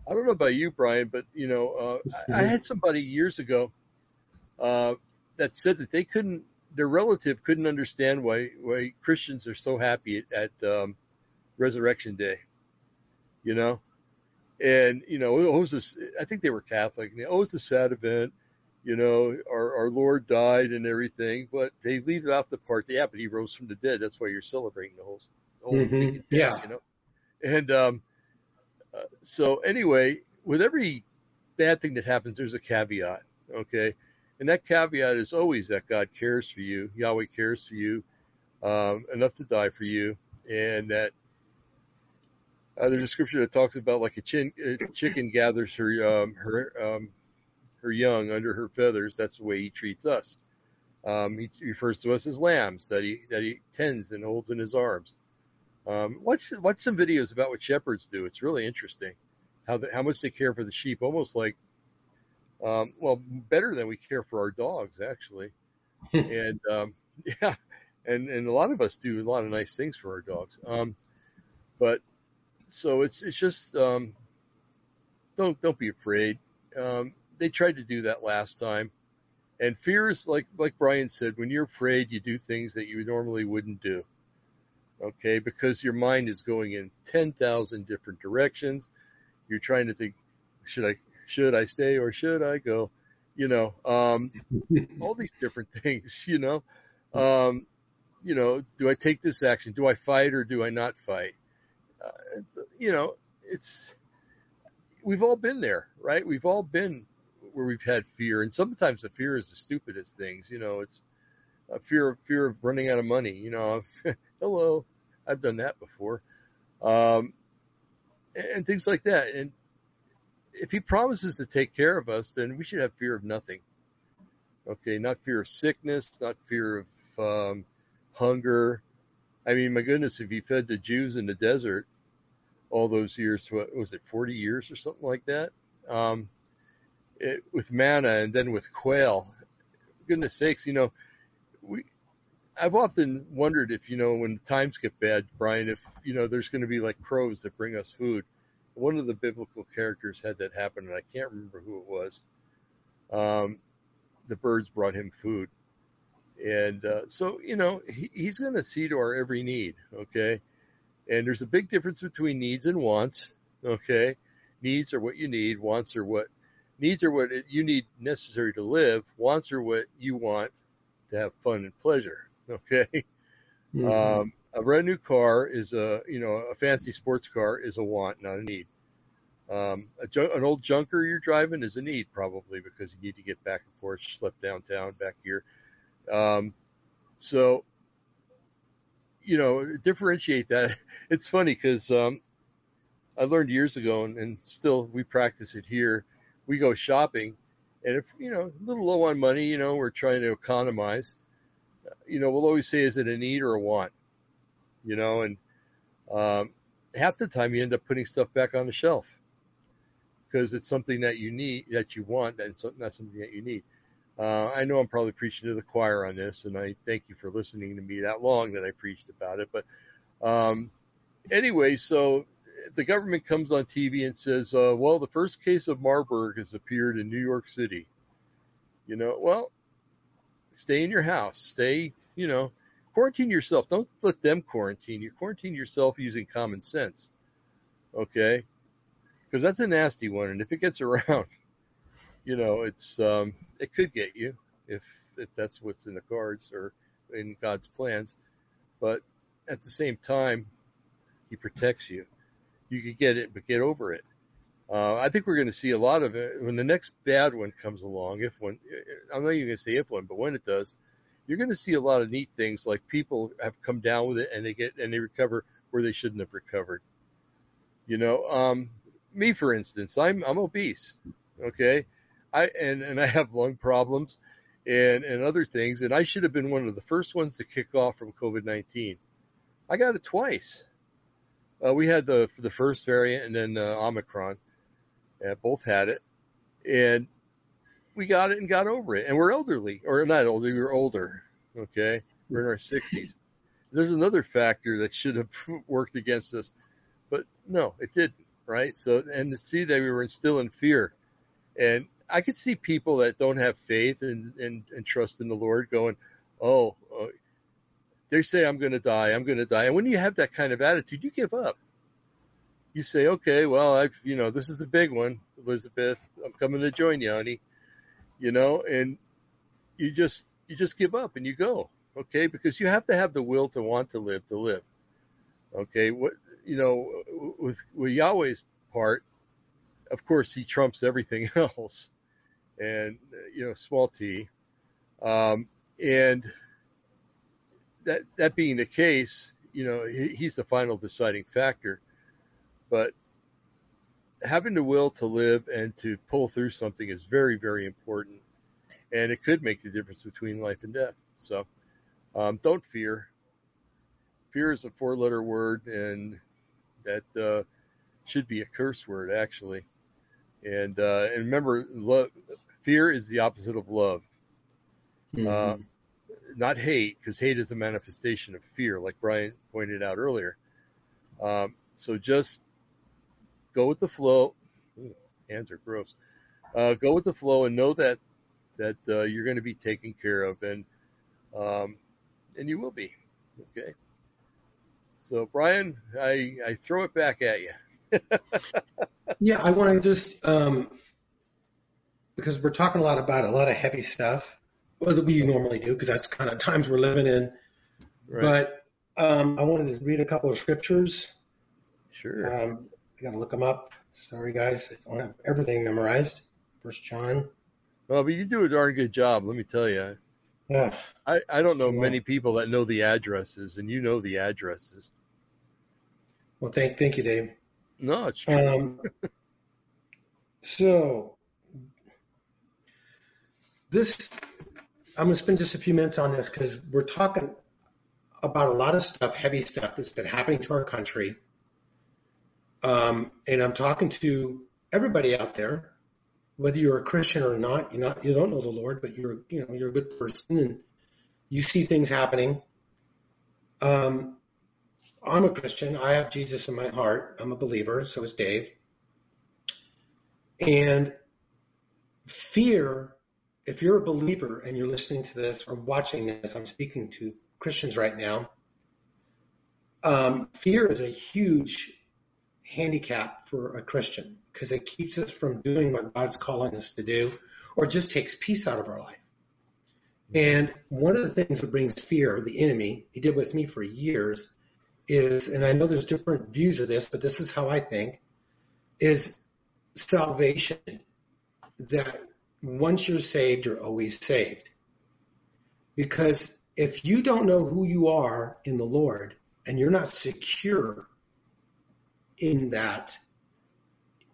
I don't know about you, Brian, but you know, uh, I, I had somebody years ago uh, that said that they couldn't, their relative couldn't understand why why Christians are so happy at, at um, Resurrection Day, you know, and you know, it was this, I think they were Catholic. And it was a sad event, you know, our our Lord died and everything, but they leave off the part. Yeah, but He rose from the dead. That's why you're celebrating the whole, the whole Mhm. thing. Yeah. you know, and um, uh, so anyway, with every bad thing that happens, there's a caveat. Okay. And that caveat is always that God cares for you. Yahweh cares for you um, enough to die for you. And that uh, there's a scripture that talks about like a, chin, a chicken gathers her, um, her, um, her young under her feathers. That's the way he treats us. Um, he refers to us as lambs that he, that he tends and holds in his arms. Um, watch, watch some videos about what shepherds do. It's really interesting how the, how much they care for the sheep, almost like, um, well, better than we care for our dogs, actually. <laughs> and um, <laughs> yeah, and and a lot of us do a lot of nice things for our dogs. Um, but so it's it's just um, don't don't be afraid. Um, they tried to do that last time, and fear is like like Brian said, when you're afraid, you do things that you normally wouldn't do. Okay, because your mind is going in ten thousand different directions. You're trying to think, should I should I stay or should I go? You know, um, <laughs> all these different <laughs> things. You know, um, you know, do I take this action? Do I fight or do I not fight? You know, it's we've all been there, right? We've all been where we've had fear, and sometimes the fear is the stupidest things. You know, it's a fear of fear of running out of money. You know, <laughs> hello, I've done that before, um, and, and things like that. And if he promises to take care of us, then we should have fear of nothing. Okay, not fear of sickness, not fear of um, hunger. I mean, my goodness, if he fed the Jews in the desert all those years, what was it, 40 years or something like that? Um, it, with manna and then with quail. Goodness sakes, you know, we, I've often wondered if, you know, when times get bad, Brian, if, you know, there's going to be like crows that bring us food. One of the biblical characters had that happen, and I can't remember who it was. Um, the birds brought him food. And uh, so, you know, he, he's going to see to our every need, okay? And there's a big difference between needs and wants, okay? Needs are what you need, wants are what needs are what you need necessary to live, wants are what you want to have fun and pleasure, okay? Mhm. Um, a brand new car is a, you know, a fancy sports car is a want, not a need. Um, a an old junker you're driving is a need probably because you need to get back and forth, schlep downtown, back here. Um, so, you know, differentiate that. <laughs> It's funny because, um, I learned years ago and, and still we practice it here. We go shopping and if, you know, a little low on money, you know, we're trying to economize, you know, we'll always say, is it a need or a want? You know, and, um, half the time you end up putting stuff back on the shelf because it's something that you need, that you want, and so, not something that you need. Uh, I know I'm probably preaching to the choir on this, and I thank you for listening to me that long that I preached about it. But um, anyway, so the government comes on TV and says, uh, "Well, the first case of Marburg has appeared in New York City," you know, well, stay in your house, stay, you know, quarantine yourself. Don't let them quarantine you. Quarantine yourself using common sense, okay? Because that's a nasty one, and if it gets around, you know, it's um, it could get you if if that's what's in the cards or in God's plans. But at the same time, He protects you. You could get it, but get over it. Uh, I think we're going to see a lot of it when the next bad one comes along. If one, I'm not even going to say if one, but when it does, you're going to see a lot of neat things like people have come down with it and they get and they recover where they shouldn't have recovered. You know, um, me for instance, I'm I'm obese. Okay, I and and I have lung problems and and other things, and I should have been one of the first ones to kick off from COVID-19. I got it twice. Uh, we had the the first variant and then uh, Omicron. Uh, both had it, and we got it and got over it. And we're elderly, or not elderly, we're older. Okay, we're in our 60s. There's another factor that should have <laughs> worked against us, but no, it didn't. Right. So, and to see that we were still in fear, and I could see people that don't have faith and and, and trust in the Lord going, oh, uh, they say I'm going to die, I'm going to die. And when you have that kind of attitude, you give up. You say, okay, well, I've, you know, this is the big one, Elizabeth. I'm coming to join you, honey. You know, and you just, you just give up and you go. Okay. Because you have to have the will to want to live, to live. Okay. What, you know, with, with Yahweh's part, of course, he trumps everything <laughs> else and, you know, small t. Um, and that that being the case, you know, he, he's the final deciding factor. But having the will to live and to pull through something is very, very important, and it could make the difference between life and death. So, um, don't fear. Fear is a four-letter word, and that uh, should be a curse word, actually. And uh, and remember, love, fear is the opposite of love. Mm-hmm. Uh, not hate, because hate is a manifestation of fear, like Brian pointed out earlier. Um, so just go with the flow. Ooh, hands are gross. Uh, go with the flow and know that that uh, you're going to be taken care of, and um, and you will be. Okay. So Brian, I I throw it back at you. Yeah, I want to just um, because we're talking a lot about a lot of heavy stuff that we normally do because that's kind of times we're living in. Right. But um, I wanted to read a couple of scriptures. Sure. Um, I got to look them up. Sorry, guys, I don't have everything memorized. First John. Well, but you do a darn good job, let me tell you. Yeah. I, I don't know yeah. many people that know the addresses, and you know the addresses. Well, thank thank you, Dave. No, it's true. Um, so this I'm going to spend just a few minutes on this because we're talking about a lot of stuff, heavy stuff that's been happening to our country. Um, and I'm talking to everybody out there, whether you're a Christian or not. You're not, you don't know the Lord, but you're, you know, you're a good person and you see things happening. Um, I'm a Christian. I have Jesus in my heart. I'm a believer. So is Dave. And fear if you're a believer and you're listening to this or watching this, I'm speaking to Christians right now. Um, fear is a huge handicap for a Christian because it keeps us from doing what God's calling us to do or just takes peace out of our life. And one of the things that brings fear, the enemy, he did with me for years, is, and I know there's different views of this, but this is how I think, is salvation. That once you're saved, you're always saved. Because if you don't know who you are in the Lord and you're not secure in that,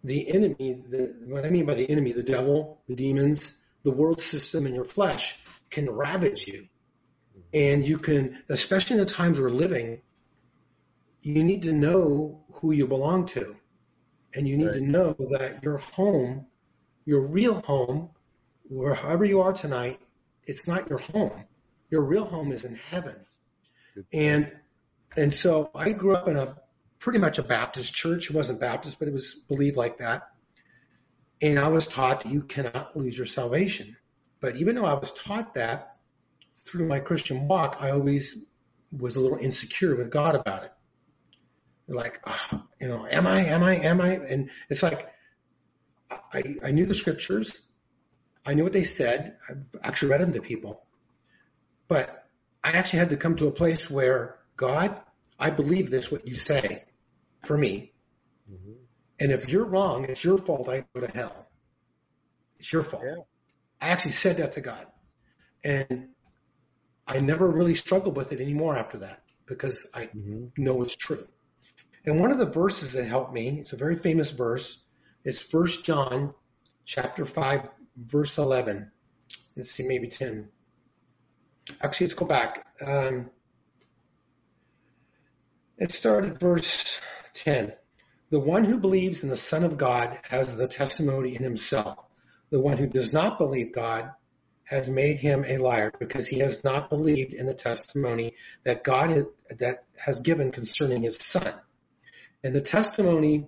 the enemy, the, what I mean by the enemy, the devil, the demons, the world system, and your flesh can ravage you. And you can, especially in the times we're living, you need to know who you belong to. And you need right. to know that your home, your real home, wherever you are tonight, it's not your home. Your real home is in heaven. And and so I grew up in a pretty much a Baptist church. It wasn't Baptist, but it was believed like that. And I was taught that you cannot lose your salvation. But even though I was taught that through my Christian walk, I always was a little insecure with God about it. Like, oh, you know, am I, am I, am I? And it's like, I, I knew the scriptures. I knew what they said. I actually read them to people. But I actually had to come to a place where, God, I believe this, what you say for me. Mm-hmm. And if you're wrong, it's your fault I go to hell. It's your fault. Yeah. I actually said that to God. And I never really struggled with it anymore after that because I mm-hmm. know it's true. And one of the verses that helped me, it's a very famous verse, is First John chapter 5 verse 11. Let's see, maybe 10. Actually, let's go back. Um, it started verse 10. The one who believes in the Son of God has the testimony in himself. The one who does not believe God has made him a liar because he has not believed in the testimony that God that has given concerning his son. And the testimony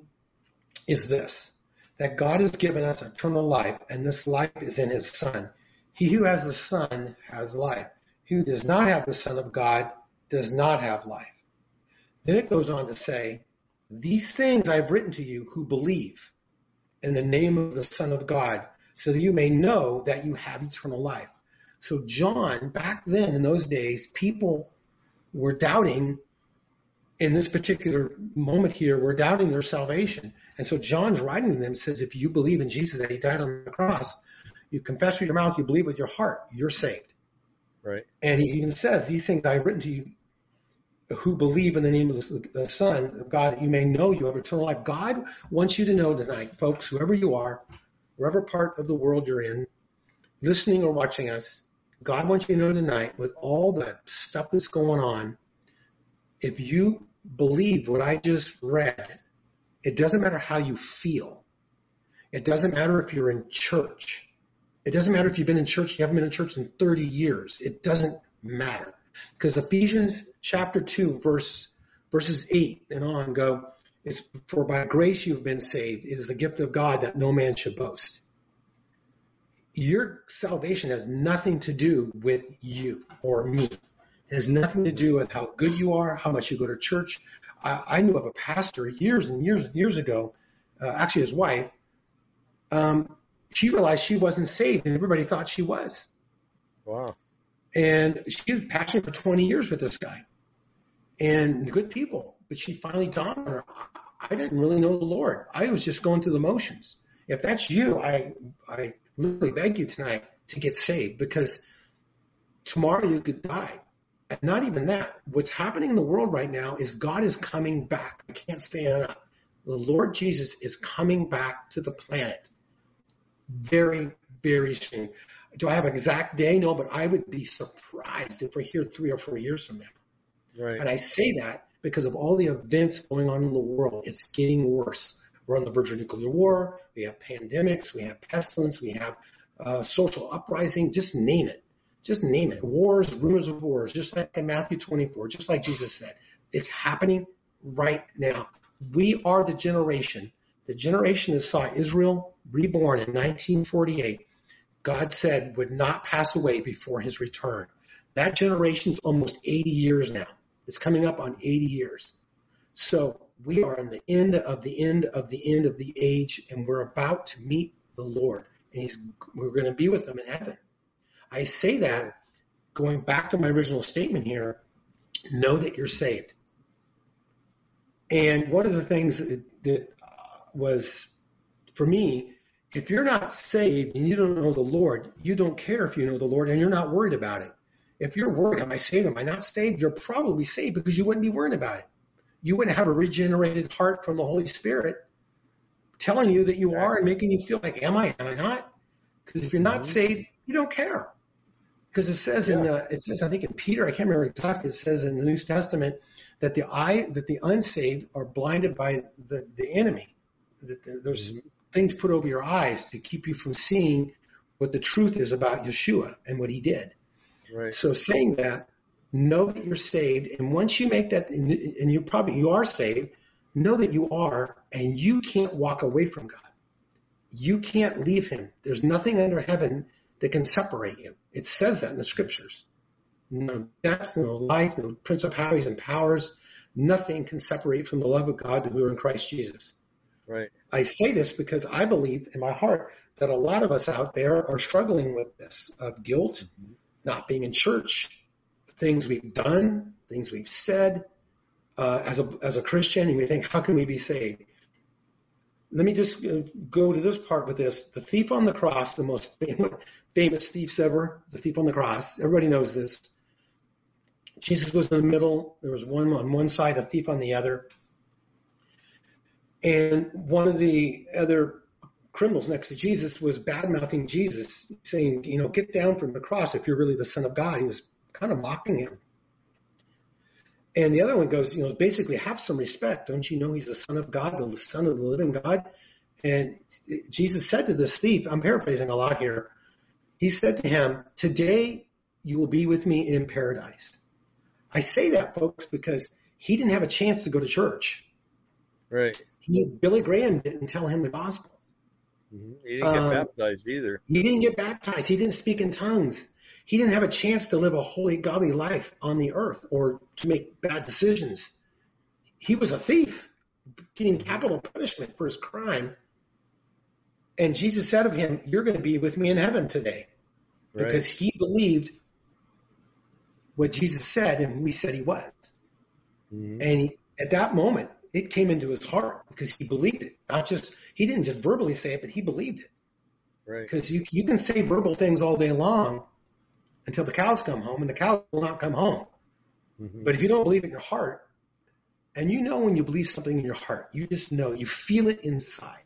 is this, that God has given us eternal life and this life is in his son. He who has the son has life. He who does not have the son of God does not have life. Then it goes on to say, these things I've written to you who believe in the name of the son of God so that you may know that you have eternal life. So John, back then in those days, people were doubting in this particular moment here, were doubting their salvation. And so John's writing to them says, if you believe in Jesus, that he died on the cross, you confess with your mouth, you believe with your heart, you're saved. Right. And he even says, these things I've written to you who believe in the name of the Son of God, that you may know you have eternal life. God wants you to know tonight, folks, whoever you are, wherever part of the world you're in, listening or watching us, God wants you to know tonight with all the stuff that's going on, if you believe what I just read, it doesn't matter how you feel. It doesn't matter if you're in church. It doesn't matter if you've been in church, you haven't been in church in 30 years. It doesn't matter. Because Ephesians chapter 2, verse, verses 8 and on go, is for by grace you've been saved. It is the gift of God that no man should boast. Your salvation has nothing to do with you or me. It has nothing to do with how good you are, how much you go to church. I, I knew of a pastor years and years and years ago, uh, actually his wife, um, she realized she wasn't saved and everybody thought she was. Wow. And she was passionate for 20 years with this guy and good people. But she finally dawned on her, I didn't really know the Lord. I was just going through the motions. If that's you, I, I literally beg you tonight to get saved because tomorrow you could die. And not even that. What's happening in the world right now is God is coming back. I can't say enough. The Lord Jesus is coming back to the planet very, very soon. Do I have an exact day? No, but I would be surprised if we're here three or four years from now. Right. And I say that because of all the events going on in the world. It's getting worse. We're on the verge of nuclear war. We have pandemics. We have pestilence. We have uh, social uprising. Just name it. Just name it. Wars, rumors of wars, just like in Matthew 24, just like Jesus said. It's happening right now. We are the generation, the generation that saw Israel reborn in 1948 God said would not pass away before his return. That generation is almost 80 years now. It's coming up on 80 years. So we are on the end of the end of the end of the age, and we're about to meet the Lord, and he's, we're going to be with him in heaven. I say that going back to my original statement here, know that you're saved. And one of the things that, that was for me if you're not saved and you don't know the Lord, you don't care if you know the Lord and you're not worried about it. If you're worried, am I saved? Am I not saved? You're probably saved because you wouldn't be worried about it. You wouldn't have a regenerated heart from the Holy Spirit telling you that you are and making you feel like, am I? Am I not? Because if you're not mm-hmm. saved, you don't care. Because it says yeah. in the, it says, I think in Peter, I can't remember exactly, it says in the New Testament that the eye, that the unsaved are blinded by the, the enemy. That there's mm-hmm things put over your eyes to keep you from seeing what the truth is about Yeshua and what he did. Right. So saying that, know that you're saved, and once you make that, and you probably you are saved, know that you are, and you can't walk away from God. You can't leave Him. There's nothing under heaven that can separate you. It says that in the Scriptures. No death, no life, no principalities and powers, nothing can separate from the love of God who are in Christ Jesus. Right. I say this because I believe in my heart that a lot of us out there are struggling with this of guilt, mm-hmm. not being in church, things we've done, things we've said uh, as a as a Christian, and we think, how can we be saved? Let me just uh, go to this part with this. The thief on the cross, the most famous thieves ever, the thief on the cross. Everybody knows this. Jesus was in the middle. There was one on one side, a thief on the other. And one of the other criminals next to Jesus was bad mouthing Jesus, saying, you know, get down from the cross if you're really the Son of God. He was kind of mocking him. And the other one goes, you know, basically have some respect. Don't you know he's the son of God, the son of the living God? And Jesus said to this thief, I'm paraphrasing a lot here. He said to him, today you will be with me in paradise. I say that folks because he didn't have a chance to go to church. Right. He, Billy Graham didn't tell him the gospel. Mm-hmm. He didn't get Um, baptized either. He didn't get baptized. He didn't speak in tongues. He didn't have a chance to live a holy, godly life on the earth or to make bad decisions. He was a thief, getting capital punishment for his crime. And Jesus said of him, You're going to be with me in heaven today. Right. Because he believed what Jesus said and he said he was. Mhm. And he, at that moment, it came into his heart because he believed it. Not just, he didn't just verbally say it, but he believed it. Right. Because you, you can say verbal things all day long until the cows come home, and the cows will not come home. Mhm. But if you don't believe it in your heart, and you know when you believe something in your heart, you just know, you feel it inside.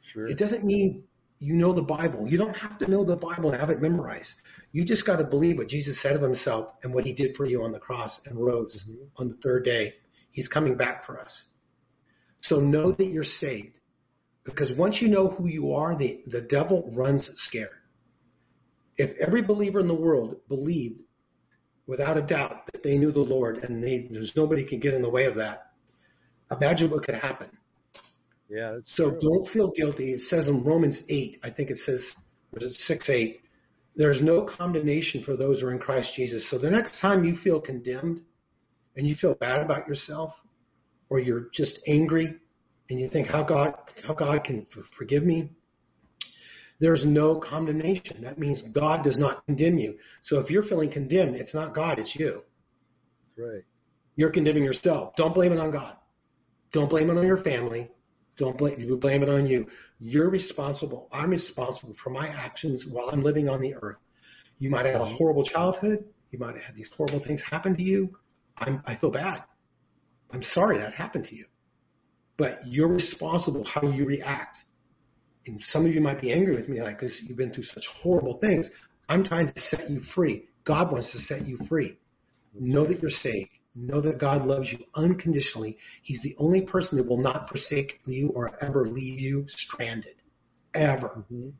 Sure. It doesn't mean you know the Bible. You don't have to know the Bible and have it memorized. You just got to believe what Jesus said of himself and what he did for you on the cross and rose Mhm. on the third day. He's coming back for us. So know that you're saved. Because once you know who you are, the, the devil runs scared. If every believer in the world believed without a doubt that they knew the Lord and they, there's nobody can get in the way of that, imagine what could happen. Yeah. So true. don't feel guilty. It says in Romans 8, I think it says, is it 6 8? There's no condemnation for those who are in Christ Jesus. So the next time you feel condemned and you feel bad about yourself, or you're just angry and you think how God how God can forgive me, there's no condemnation. That means God does not condemn you. So if you're feeling condemned, it's not God, it's you. Right. You're condemning yourself. Don't blame it on God. Don't blame it on your family. Don't blame you blame it on you. You're responsible. I'm responsible for my actions while I'm living on the earth. You might have had a horrible childhood. You might have had these horrible things happen to you. I'm, I feel bad. I'm sorry that happened to you. But you're responsible how you react. And some of you might be angry with me, like, because you've been through such horrible things. I'm trying to set you free. God wants to set you free. Know that you're saved. Know that God loves you unconditionally. He's the only person that will not forsake you or ever leave you stranded. Ever. Mhm.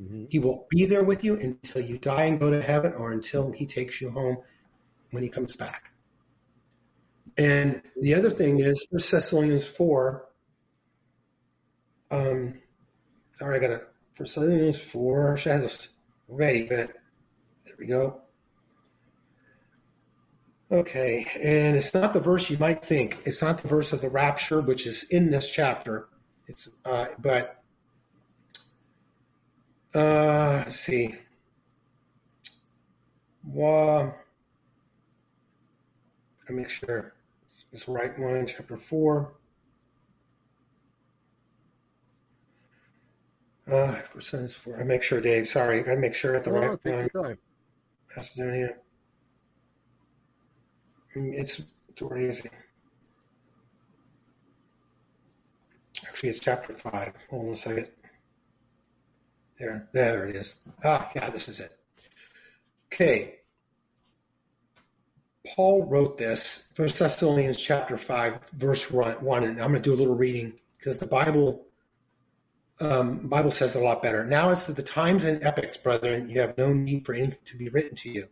Mhm. He will be there with you until you die and go to heaven or until he takes you home when he comes back. And the other thing is, 1 Thessalonians 4, um, sorry, I got it. 1 Thessalonians 4, I should have ready, but there we go. Okay, and it's not the verse you might think. It's not the verse of the rapture, which is in this chapter. It's, uh, but uh, let's see. Well, I make sure it's right one, chapter four. Uh, percentage four. I make sure, Dave. Sorry, I make sure at the Oh, right your time. Macedonia. It's is it? Actually, it's chapter five. Hold on a second. There, there it is. Ah, yeah, this is it. Okay. Paul wrote this, First Thessalonians chapter five, verse one, and I'm going to do a little reading because the Bible, um, Bible says it a lot better. Now as to the times and epochs, brethren, you have no need for anything to be written to you.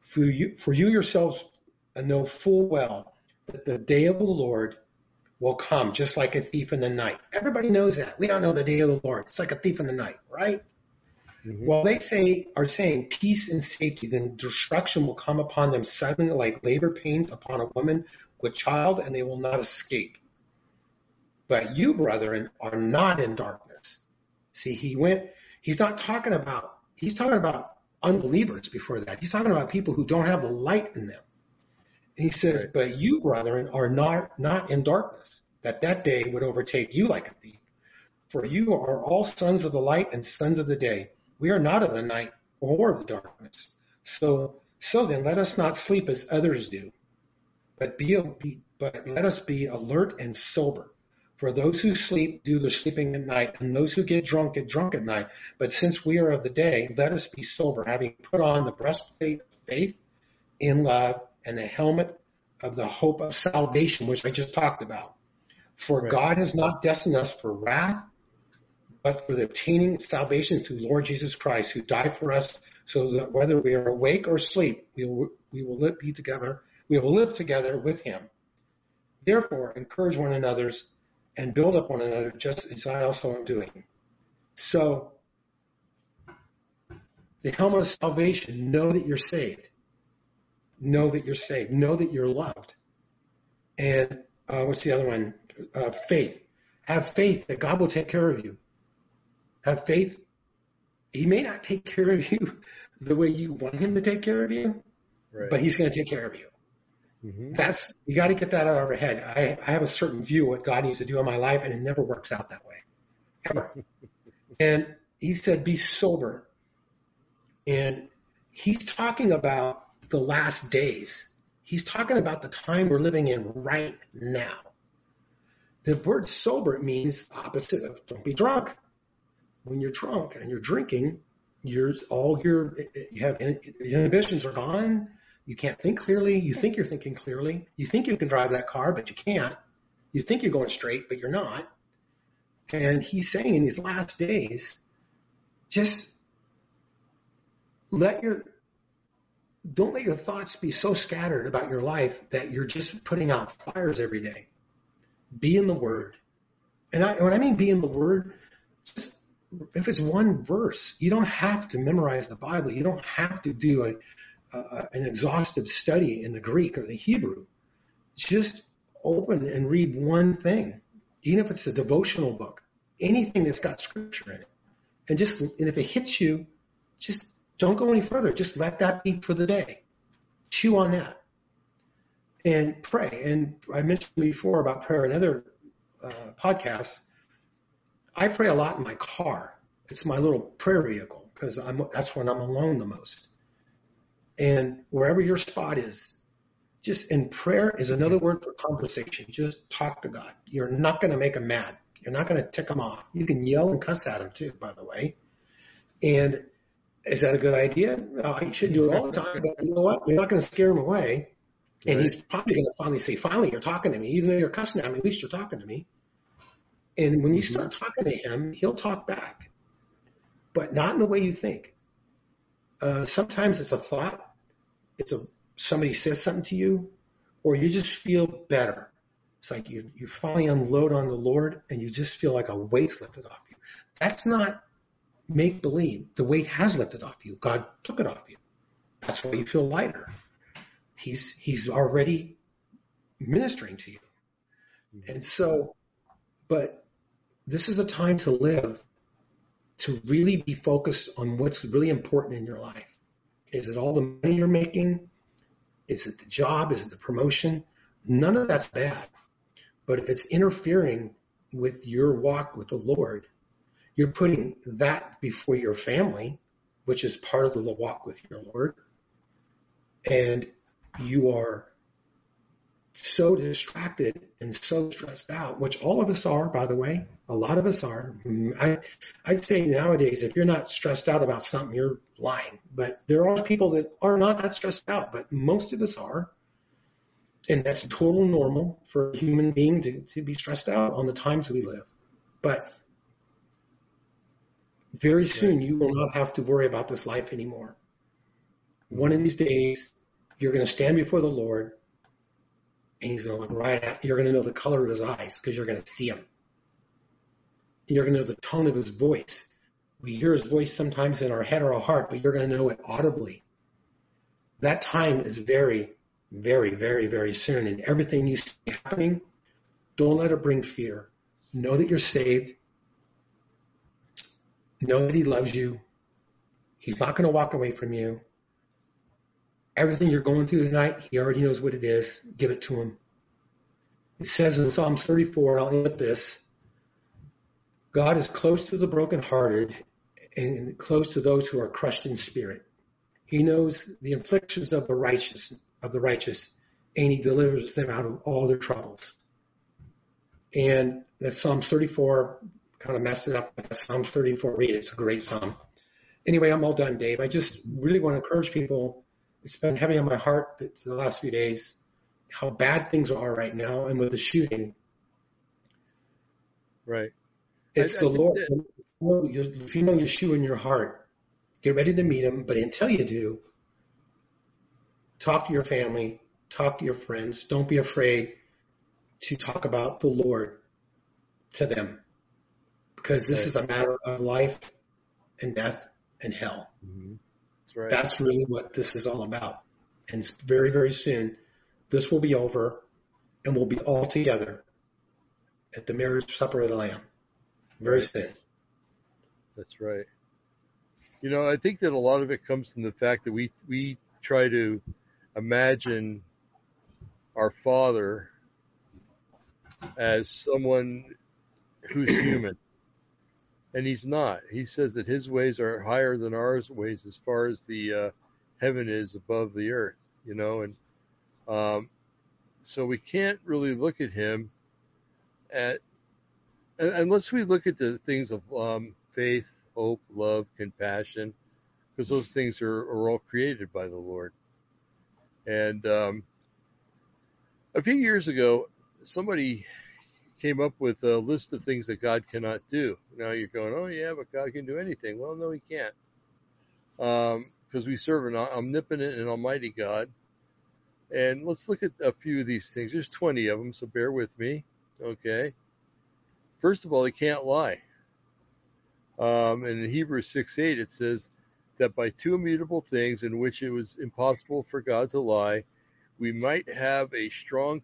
For you, for you yourselves know full well that the day of the Lord will come just like a thief in the night. Everybody knows that. We don't know the day of the Lord. It's like a thief in the night, right? Mhm. While they say are saying peace and safety, then destruction will come upon them suddenly like labor pains upon a woman with child, and they will not escape. But you, brethren, are not in darkness. See, he went, he's not talking about, he's talking about unbelievers before that. He's talking about people who don't have the light in them. He says, Right. but you, brethren, are not, not in darkness, that that day would overtake you like a thief. For you are all sons of the light and sons of the day. We are not of the night or of the darkness. So, so then let us not sleep as others do, but be, be but let us be alert and sober. For those who sleep do their sleeping at night, and those who get drunk get drunk at night. But since we are of the day, let us be sober, having put on the breastplate of faith in love and the helmet of the hope of salvation, which I just talked about. For. God has not destined us for wrath, but for the obtaining salvation through Lord Jesus Christ, who died for us, so that whether we are awake or asleep, we will, we will live, be together. We will live together with Him. Therefore, encourage one another and build up one another, just as I also am doing. So, the helmet of salvation, know that you're saved. Know that you're saved. Know that you're loved. And uh, what's the other one? Uh, faith. Have faith that God will take care of you. Have faith. He may not take care of you <laughs> the way you want him to take care of you, Right. but he's going to take care of you. Mhm. That's you got to get that out of our head. I, I have a certain view of what God needs to do in my life, and it never works out that way, ever. <laughs> and he said, "Be sober," and he's talking about the last days. He's talking about the time we're living in right now. The word sober means opposite of don't be drunk. When you're drunk and you're drinking, you're all your you have inhibitions are gone. You can't think clearly. You think you're thinking clearly. You think you can drive that car, but you can't. You think you're going straight, but you're not. And he's saying in these last days, just let your don't let your thoughts be so scattered about your life that you're just putting out fires every day. Be in the Word. And I, when I mean be in the Word, just if it's one verse, you don't have to memorize the Bible. You don't have to do a, a, an exhaustive study in the Greek or the Hebrew. Just open and read one thing, even if it's a devotional book, anything that's got scripture in it. And just, and if it hits you, just don't go any further. Just let that be for the day. Chew on that and pray. And I mentioned before about prayer in other uh, podcasts. I pray a lot in my car. It's my little prayer vehicle because that's when I'm alone the most. And wherever your spot is, just in prayer is another word for conversation. Just talk to God. You're not going to make him mad. You're not going to tick him off. You can yell and cuss at him too, by the way. And is that a good idea? No, you should do it all the time. But you know what? You're not going to scare him away. And Right. he's probably going to finally say, finally, you're talking to me. Even though you're cussing at me, at least you're talking to me. And when you start mm-hmm. talking to him, he'll talk back, but not in the way you think. Uh, sometimes it's a thought. It's a somebody says something to you, or you just feel better. It's like you you finally unload on the Lord, and you just feel like a weight's lifted off you. That's not make believe. The weight has lifted off you. God took it off you. That's why you feel lighter. He's he's already ministering to you. And so, but this is a time to live to really be focused on what's really important in your life. Is it all the money you're making? Is it the job? Is it the promotion? None of that's bad. But if it's interfering with your walk with the Lord, you're putting that before your family, which is part of the walk with your Lord. And you are so distracted and so stressed out, which all of us are, by the way. A lot of us are. I, I'd say nowadays, if you're not stressed out about something, you're lying. But there are people that are not that stressed out, but most of us are. And that's total normal for a human being to, to be stressed out on the times we live. But very soon you will not have to worry about this life anymore. One of these days, you're going to stand before the Lord and he's going to look right at you're going to know the color of his eyes because you're going to see him. You're going to know the tone of his voice. We hear his voice sometimes in our head or our heart but you're going to know it audibly. That time is very very very very soon and everything you see happening don't let it bring fear. Know that you're saved. Know that he loves you. He's not going to walk away from you everything you're going through tonight, he already knows what it is. Give it to him. It says in Psalms 34, I'll end with this God is close to the brokenhearted and close to those who are crushed in spirit. He knows the afflictions of the righteous, of the righteous, and he delivers them out of all their troubles. And that Psalm 34 kind of messed it up, but Psalms 34 read it. It's a great psalm. Anyway, I'm all done, Dave. I just really want to encourage people it's been heavy on my heart the last few days, how bad things are right now and with the shooting. Right. It's I- I the think Lord. that- If you know Yeshua in your heart, get ready to meet him. But until you do, talk to your family, talk to your friends. Don't be afraid to talk about the Lord to them because this Right. is a matter of life and death and hell. Mhm. That's right. That's really what this is all about. And very, very soon, this will be over and we'll be all together at the marriage supper of the Lamb. Very soon. That's right. You know, I think that a lot of it comes from the fact that we we try to imagine our Father as someone who's human, and He's not. He says that His ways are higher than ours ways as far as the uh, heaven is above the earth. You know, and um, so we can't really look at Him at unless we look at the things of um, faith, hope, love, compassion, because those things are, are all created by the Lord. And um, a few years ago, somebody came up with a list of things that God cannot do. Now you're going, oh yeah, but God can do anything. Well, no, He can't, because we serve an omnipotent and almighty God. And let's look at a few of these things. There's 20 of them, so bear with me. Okay. First of all, he can't lie. Um, and in Hebrews 6 8, it says that by two immutable things in which it was impossible for God to lie, we might have a strong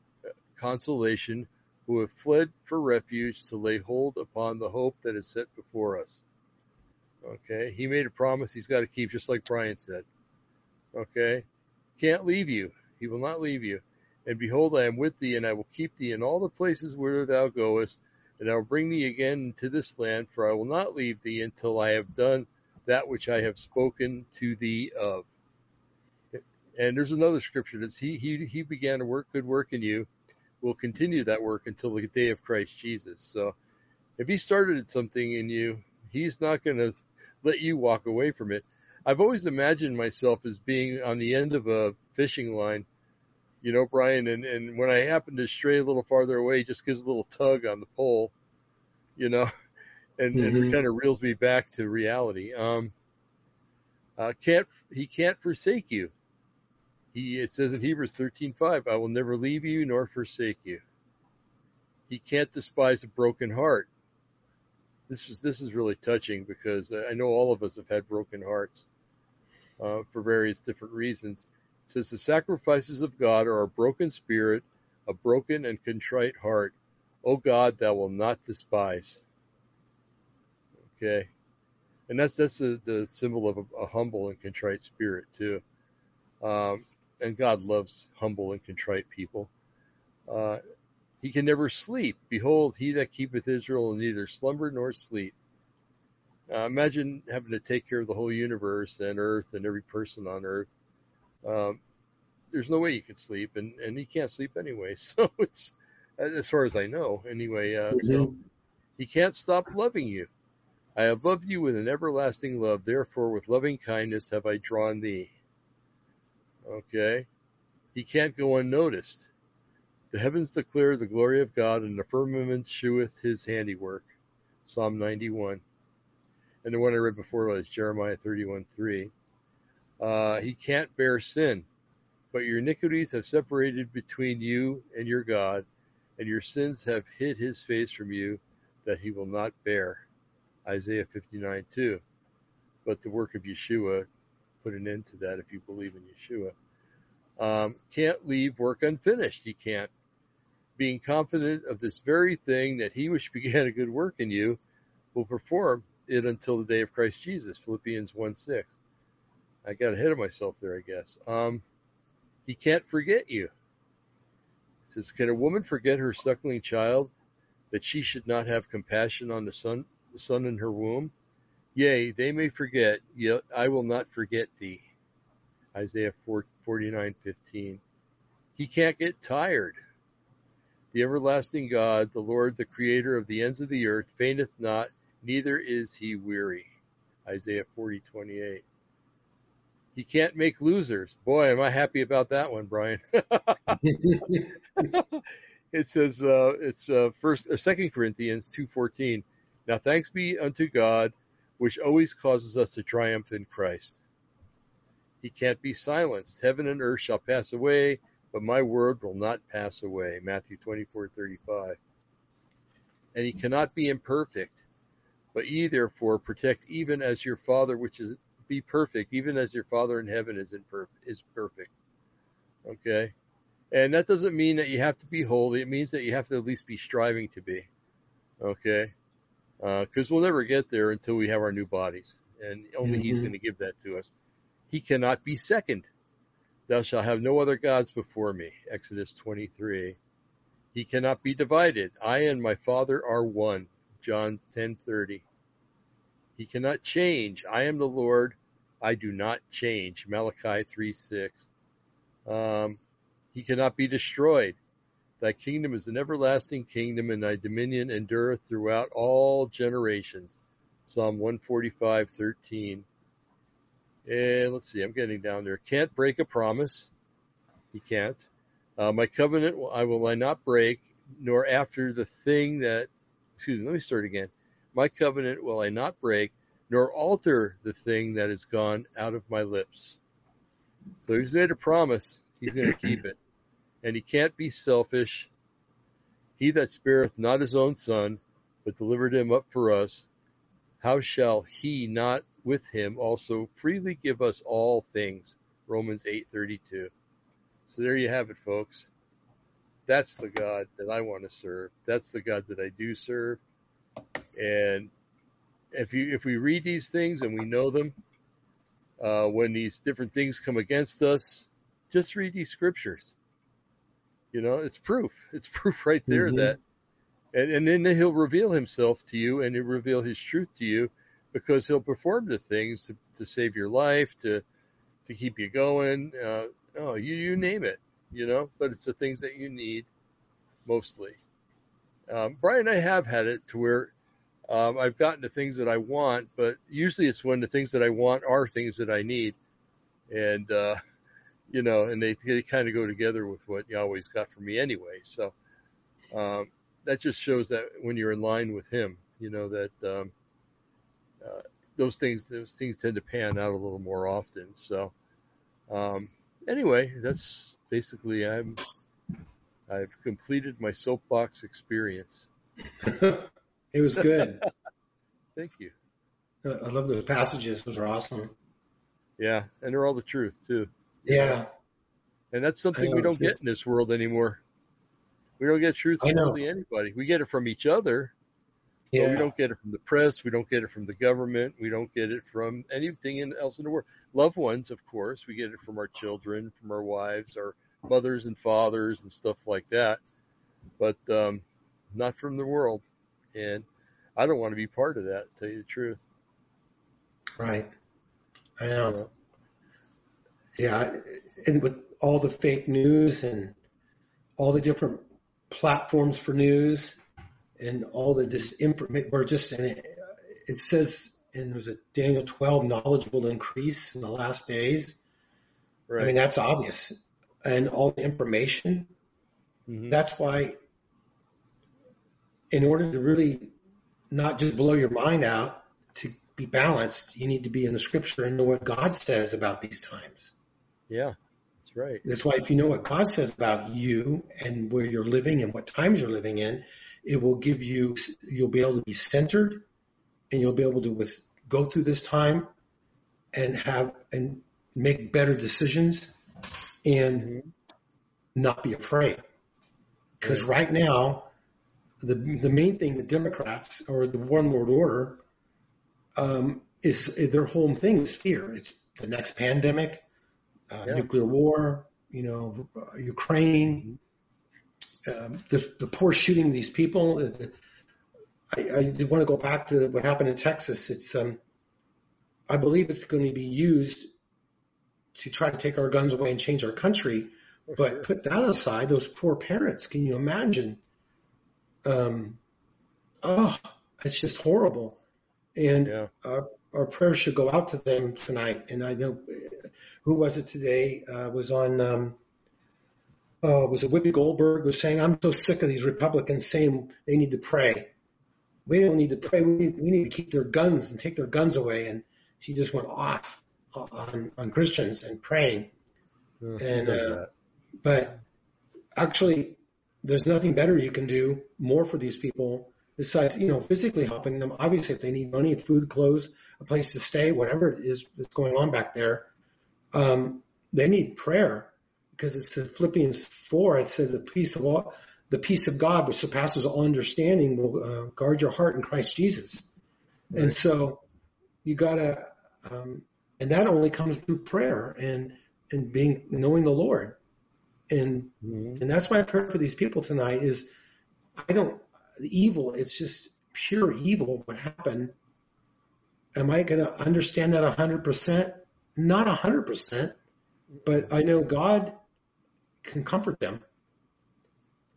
consolation who have fled for refuge to lay hold upon the hope that is set before us. Okay. He made a promise he's got to keep, just like Brian said. Okay. Can't leave you. He will not leave you. And behold, I am with thee, and I will keep thee in all the places whither thou goest, and I will bring thee again into this land, for I will not leave thee until I have done that which I have spoken to thee of. And there's another scripture that's he he he began to work good work in you, will continue that work until the day of Christ Jesus. So if he started something in you, he's not going to let you walk away from it. I've always imagined myself as being on the end of a fishing line, you know, Brian, and, and when I happen to stray a little farther away, just gives a little tug on the pole, you know, <laughs> and, and Mhm. it kind of reels me back to reality. Um, uh, can't he can't forsake you? He it says in Hebrews thirteen five, I will never leave you nor forsake you. He can't despise a broken heart. This is this is really touching because I know all of us have had broken hearts uh, for various different reasons. It says the sacrifices of God are a broken spirit, a broken and contrite heart. O God, thou will not despise. Okay, and that's that's the, the symbol of a, a humble and contrite spirit too. Um, and God loves humble and contrite people. Uh, he can never sleep. Behold, he that keepeth Israel will neither slumber nor sleep. Uh, imagine having to take care of the whole universe and Earth and every person on Earth. Um, there's no way you could sleep, and and he can't sleep anyway. <laughs> So it's as far as I know, anyway. Uh, So Mhm. he can't stop loving you. I have loved you with an everlasting love. Therefore, with loving kindness have I drawn thee. Okay, he can't go unnoticed. The heavens declare the glory of God, and the firmament sheweth his handiwork. Psalm 91. And the one I read before was Jeremiah 31 3. Uh, he can't bear sin, but your iniquities have separated between you and your God, and your sins have hid his face from you that he will not bear. Isaiah 59 2. But the work of Yeshua put an end to that if you believe in Yeshua. Um, can't leave work unfinished. He can't. Being confident of this very thing that he which <laughs> began a good work in you will perform it until the day of Christ Jesus. Philippians 1 6. I got ahead of myself there, I guess. Um, he can't forget you. It says, Can a woman forget her suckling child that she should not have compassion on the son, the son in her womb? Yea, they may forget, yet I will not forget thee. Isaiah 49 15. He can't get tired. The everlasting God, the Lord, the creator of the ends of the earth, fainteth not, neither is he weary. Isaiah 40 28. He can't make losers. Boy, am I happy about that one, Brian. <laughs> it says uh, it's uh, first or Second Corinthians two fourteen. Now thanks be unto God, which always causes us to triumph in Christ. He can't be silenced. Heaven and earth shall pass away, but my word will not pass away. Matthew twenty four thirty five. And he cannot be imperfect, but ye therefore protect even as your Father which is be perfect, even as your Father in heaven is per- is perfect. Okay, and that doesn't mean that you have to be holy. It means that you have to at least be striving to be. Okay, because uh, we'll never get there until we have our new bodies, and only mm-hmm. He's going to give that to us. He cannot be second. Thou shalt have no other gods before me. Exodus 23. He cannot be divided. I and my Father are one. John 10:30. He cannot change. I am the Lord. I do not change. Malachi 3:6. Um, he cannot be destroyed. Thy kingdom is an everlasting kingdom, and thy dominion endureth throughout all generations. Psalm 145:13. And let's see, I'm getting down there. Can't break a promise. He can't. Uh, my covenant I will I not break, nor after the thing that. Excuse me. Let me start again. My covenant will I not break, nor alter the thing that is gone out of my lips. So he's made a promise. He's going to keep it. And he can't be selfish. He that spareth not his own son, but delivered him up for us, how shall he not with him also freely give us all things? Romans 8:32. So there you have it, folks. That's the God that I want to serve. That's the God that I do serve. And if you if we read these things and we know them, uh, when these different things come against us, just read these scriptures. You know, it's proof. <laughs> It's proof right there mm-hmm. that, and, and then he'll reveal himself to you and he'll reveal his truth to you because he'll perform the things to, to save your life, to, to keep you going. Uh, oh, you, you name it, you know, but it's the things that you need mostly. Um, Brian, I have had it to where um, I've gotten the things that I want, but usually it's when the things that I want are things that I need. And, uh, <laughs> you know, and they, they kind of go together with what Yahweh's got for me anyway. So, um, that just shows that when you're in line with Him, you know, that, um, uh, those things, those things tend to pan out a little more often. So, um, anyway, that's basically, I'm, I've completed my soapbox experience. <laughs> it was good. <laughs> Thank you. I love those passages. Those are awesome. Yeah, and they're all the truth too. Yeah. And that's something we don't get in this world anymore. We don't get truth from hardly anybody. We get it from each other. Yeah. We don't get it from the press. We don't get it from the government. We don't get it from anything else in the world. Loved ones, of course. We get it from our children, from our wives, our mothers and fathers, and stuff like that. But um, not from the world. And I don't want to be part of that, to tell you the truth. Right. I know yeah, and with all the fake news and all the different platforms for news and all the disinformation, we're just in it. It says, and was it Daniel 12, knowledge will increase in the last days. Right. I mean, that's obvious. And all the information. Mm-hmm. That's why, in order to really not just blow your mind out, to be balanced, you need to be in the scripture and know what God says about these times. Yeah, that's right. That's why if you know what God says about you and where you're living and what times you're living in, it will give you, you'll be able to be centered and you'll be able to with, go through this time and have, and make better decisions and mm-hmm. not be afraid. Because right. right now, the the main thing the Democrats or the one world order um, is their whole thing is fear. It's the next pandemic, uh, yeah. nuclear war, you know, uh, Ukraine, um, the, the poor shooting of these people. I, I want to go back to what happened in Texas. It's, um, I believe it's going to be used to try to take our guns away and change our country. For but sure. put that aside, those poor parents. Can you imagine? Um, oh, it's just horrible. And yeah. uh, our prayers should go out to them tonight. And I know who was it today? Uh, was on um, uh, was it Whoopi Goldberg was saying, "I'm so sick of these Republicans saying they need to pray. We don't need to pray. We need, we need to keep their guns and take their guns away." And she just went off on on Christians and praying. Oh, and uh, but actually, there's nothing better you can do more for these people besides, you know, physically helping them. Obviously, if they need money, food, clothes, a place to stay, whatever it is that's going on back there, um, they need prayer because it's in Philippians four. It says the peace of all, the peace of God, which surpasses all understanding, will uh, guard your heart in Christ Jesus. Right. And so you gotta, um, and that only comes through prayer and and being knowing the Lord. And mm-hmm. and that's my prayer for these people tonight is I don't evil, it's just pure evil what happened. Am I going to understand that 100%? Not 100%, but I know God can comfort them.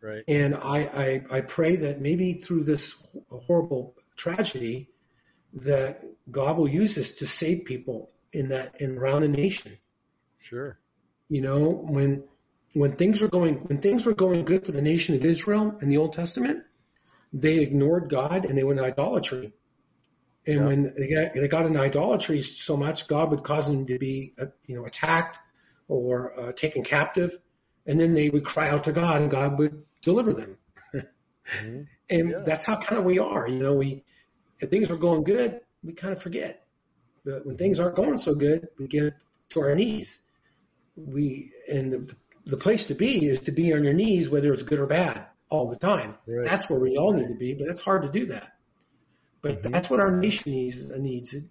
Right. And I, I, I pray that maybe through this horrible tragedy, that God will use this to save people in that in around the nation. Sure. You know, when when things were going when things were going good for the nation of Israel in the Old Testament, they ignored God and they went in idolatry. And yeah. when they got, they got in idolatry so much, God would cause them to be, uh, you know, attacked or uh, taken captive, and then they would cry out to God, and God would deliver them. mm-hmm. <laughs> And yeah. that's how kind of we are. You know, we if things are going good, we kind of forget. But when things aren't going so good, we get to our knees. We and the, the place to be is to be on your knees, whether it's good or bad all the time. Right. That's where we all need to be, but it's hard to do that. But mm-hmm. that's what our nation needs. Needs it.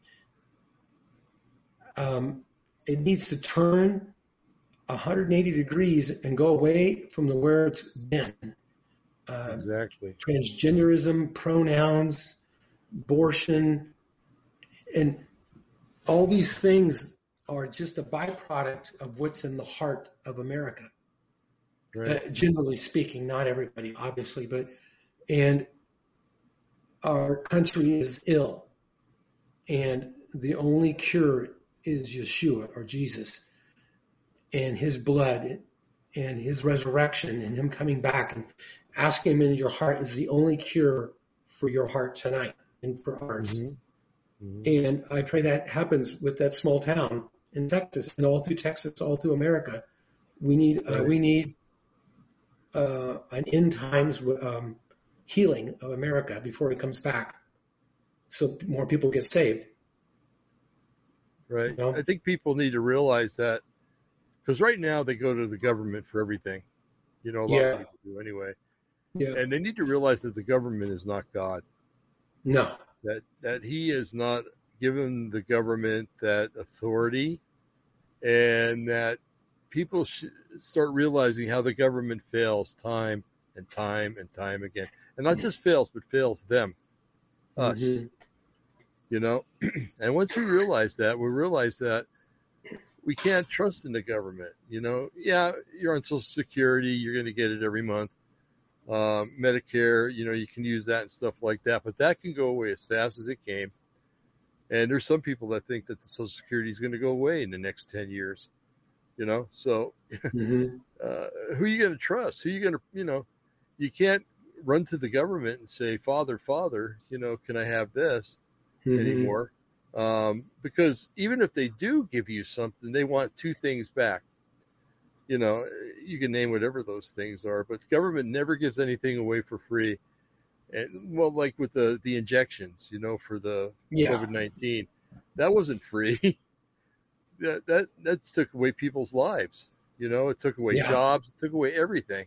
Um, it needs to turn 180 degrees and go away from the where it's been. Uh, exactly. Transgenderism, pronouns, abortion, and all these things are just a byproduct of what's in the heart of America right. uh, generally speaking, not everybody, obviously, but and our country is ill, and the only cure is Yeshua or Jesus, and His blood, and His resurrection, and Him coming back and asking Him into your heart is the only cure for your heart tonight and for ours. Mm-hmm. Mm-hmm. And I pray that happens with that small town in Texas and all through Texas, all through America. We need uh, we need uh, an end times um, healing of America before he comes back, so more people get saved. Right. You know? I think people need to realize that because right now they go to the government for everything. You know, a lot yeah. of people do anyway. Yeah. And they need to realize that the government is not God. No. That that He is not given the government that authority, and that people should start realizing how the government fails time and time and time again, and not just fails, but fails them, us. Mm-hmm. You know, <clears throat> and once we realize that, we realize that we can't trust in the government. You know, yeah, you're on Social Security, you're going to get it every month. Um, Medicare, you know, you can use that and stuff like that, but that can go away as fast as it came. And there's some people that think that the Social Security is going to go away in the next 10 years you know. So <laughs> mm-hmm. uh, who are you going to trust? Who are you going to, you know, you can't run to the government and say, Father, Father, you know, can I have this mm-hmm. anymore? Um, because even if they do give you something, they want two things back. You know, you can name whatever those things are, but the government never gives anything away for free. And well, like with the the injections, you know, for the yeah. COVID nineteen, that wasn't free. <laughs> that that that took away people's lives. You know, it took away yeah. jobs, it took away everything.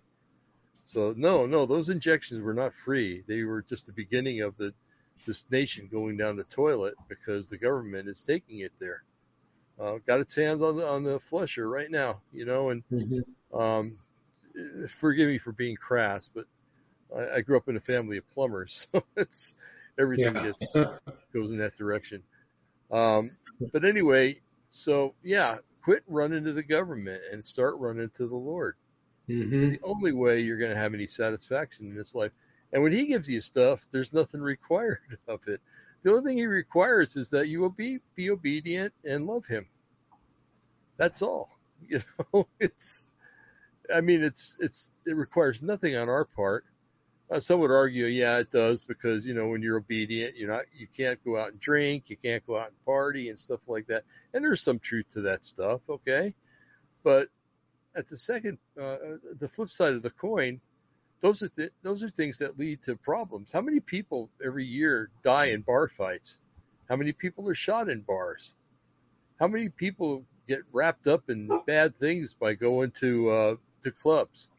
So no, no, those injections were not free. They were just the beginning of the this nation going down the toilet because the government is taking it there. Uh, got its hands on the on the flusher right now, you know, and mm-hmm. um, forgive me for being crass, but I, I, grew up in a family of plumbers, <laughs> so it's everything yeah. gets goes in that direction. Um, but anyway, so yeah, quit running to the government and start running to the Lord. Mm-hmm. It's the only way you're going to have any satisfaction in this life. And when He gives you stuff, there's nothing required <laughs> of it. The only thing he requires is that you will be be obedient and love him. That's all. <laughs> You know, it's. I mean, it's it's it requires nothing on our part. Uh, some would argue, yeah, it does because you know when you're obedient, you're not you can't go out and drink, you can't go out and party and stuff like that. And there's some truth to that stuff, okay? But at the second, uh, the flip side of the coin, those are th- those are things that lead to problems. How many people every year die in bar fights? How many people are shot in bars? How many people get wrapped up in bad things by going to uh, to clubs?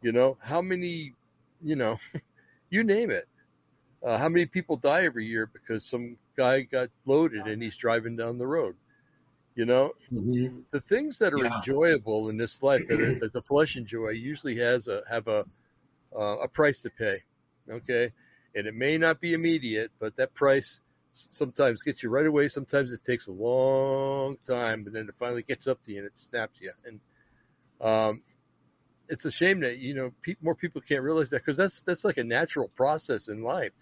You know, how many? You know, <laughs> you name it. Uh, how many people die every year because some guy got loaded and he's driving down the road? You know, Mm-hmm. the things that are Yeah. enjoyable in this life that, that the flesh enjoy usually has a have a uh, a price to pay. Okay, and it may not be immediate, but that price sometimes gets you right away. Sometimes it takes a long time, but then it finally gets up to you and it snaps you. And um, it's a shame that you know pe- more people can't realize that because that's that's like a natural process in life.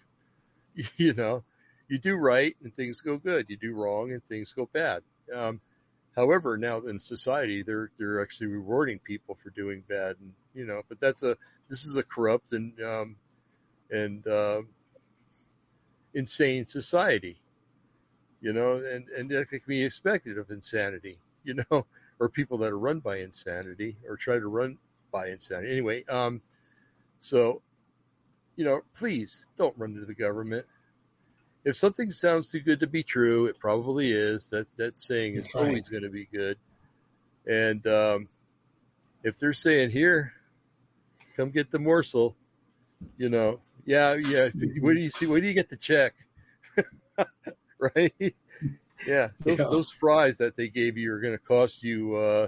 <laughs> You know, you do right and things go good. You do wrong and things go bad. Um, however, now in society, they're they're actually rewarding people for doing bad, and you know, but that's a this is a corrupt and um, and uh, insane society, you know, and and that can be expected of insanity, you <laughs> know, or people that are run by insanity or try to run by insanity. Anyway, um, so you know, please don't run to the government. If something sounds too good to be true, it probably is. That that saying is right. always going to be good. And um, if they're saying here, come get the morsel, you know, yeah, yeah. Where do you see? Where do you get the check? <laughs> right? Yeah, those Yeah. those fries that they gave you are going to cost you uh,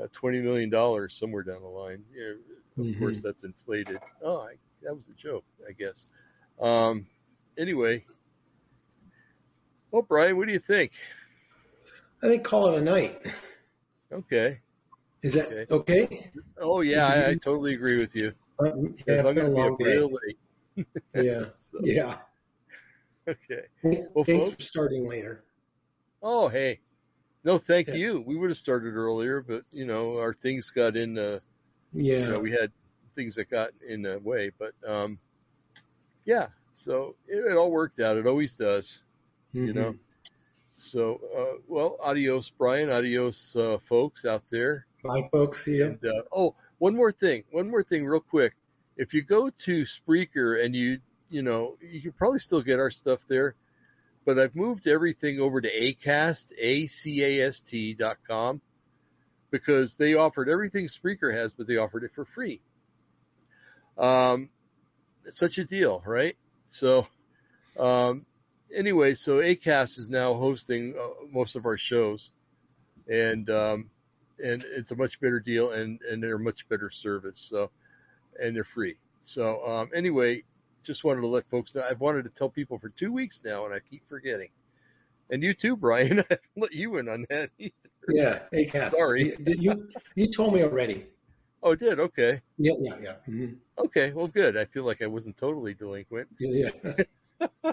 uh, twenty million dollars somewhere down the line. Yeah, of Mhm. course, that's inflated. Oh, I, that was a joke, I guess. Um, anyway, well, Brian, what do you think? I think call it a night. Okay. Is that Okay. okay? Oh yeah, I, I totally agree with you. 'Cause yeah, I'm it's been a going to be real late. Yeah. <laughs> So, Yeah. <laughs> okay. Well, Thanks folks- for starting later. Oh, hey. No, thank Yeah. you. We would have started earlier, but you know, our things got in. Uh, Yeah. you know, we had things that got in the way, but um, yeah. So it, it all worked out. It always does. you Mhm. know. So, uh, well, adios, Brian. Adios, uh, folks out there. Bye, folks. See you. And, uh, oh, one more thing. One more thing, real quick. If you go to Spreaker and you, you know, you can probably still get our stuff there, but I've moved everything over to Acast, A-C-A-S-T dot com, because they offered everything Spreaker has, but they offered it for free. Um, such a deal, right? So, um, anyway, so Acast is now hosting uh, most of our shows, and um, and it's a much better deal, and and they're much better service. So, and they're free. So, um, anyway, just wanted to let folks know. I've wanted to tell people for two weeks now, and I keep forgetting. And you too, Brian. <laughs> I let you in on that. either. Yeah. Hey, Cass. Sorry. You, you told me already. Oh, did okay. Yeah. Yeah. Yeah. Mhm. Okay, well, good. I feel like I wasn't totally delinquent. Yeah. Yeah. <laughs>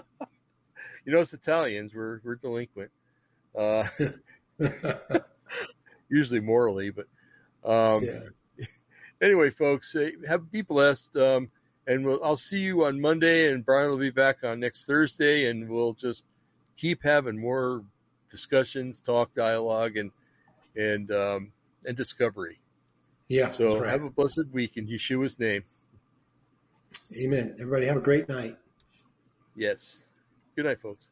You know, it's Italians. We're we're delinquent. Uh, <laughs> usually morally, but um, yeah. anyway, folks, uh, have be blessed. Um, and we'll, I'll see you on Monday, and Brian will be back on next Thursday, and we'll just keep having more discussions, talk, dialogue, and and um, and discovery. Yeah. So right. have a blessed week in Yeshua's name. Amen. Everybody have a great night. Yes. Good night, folks.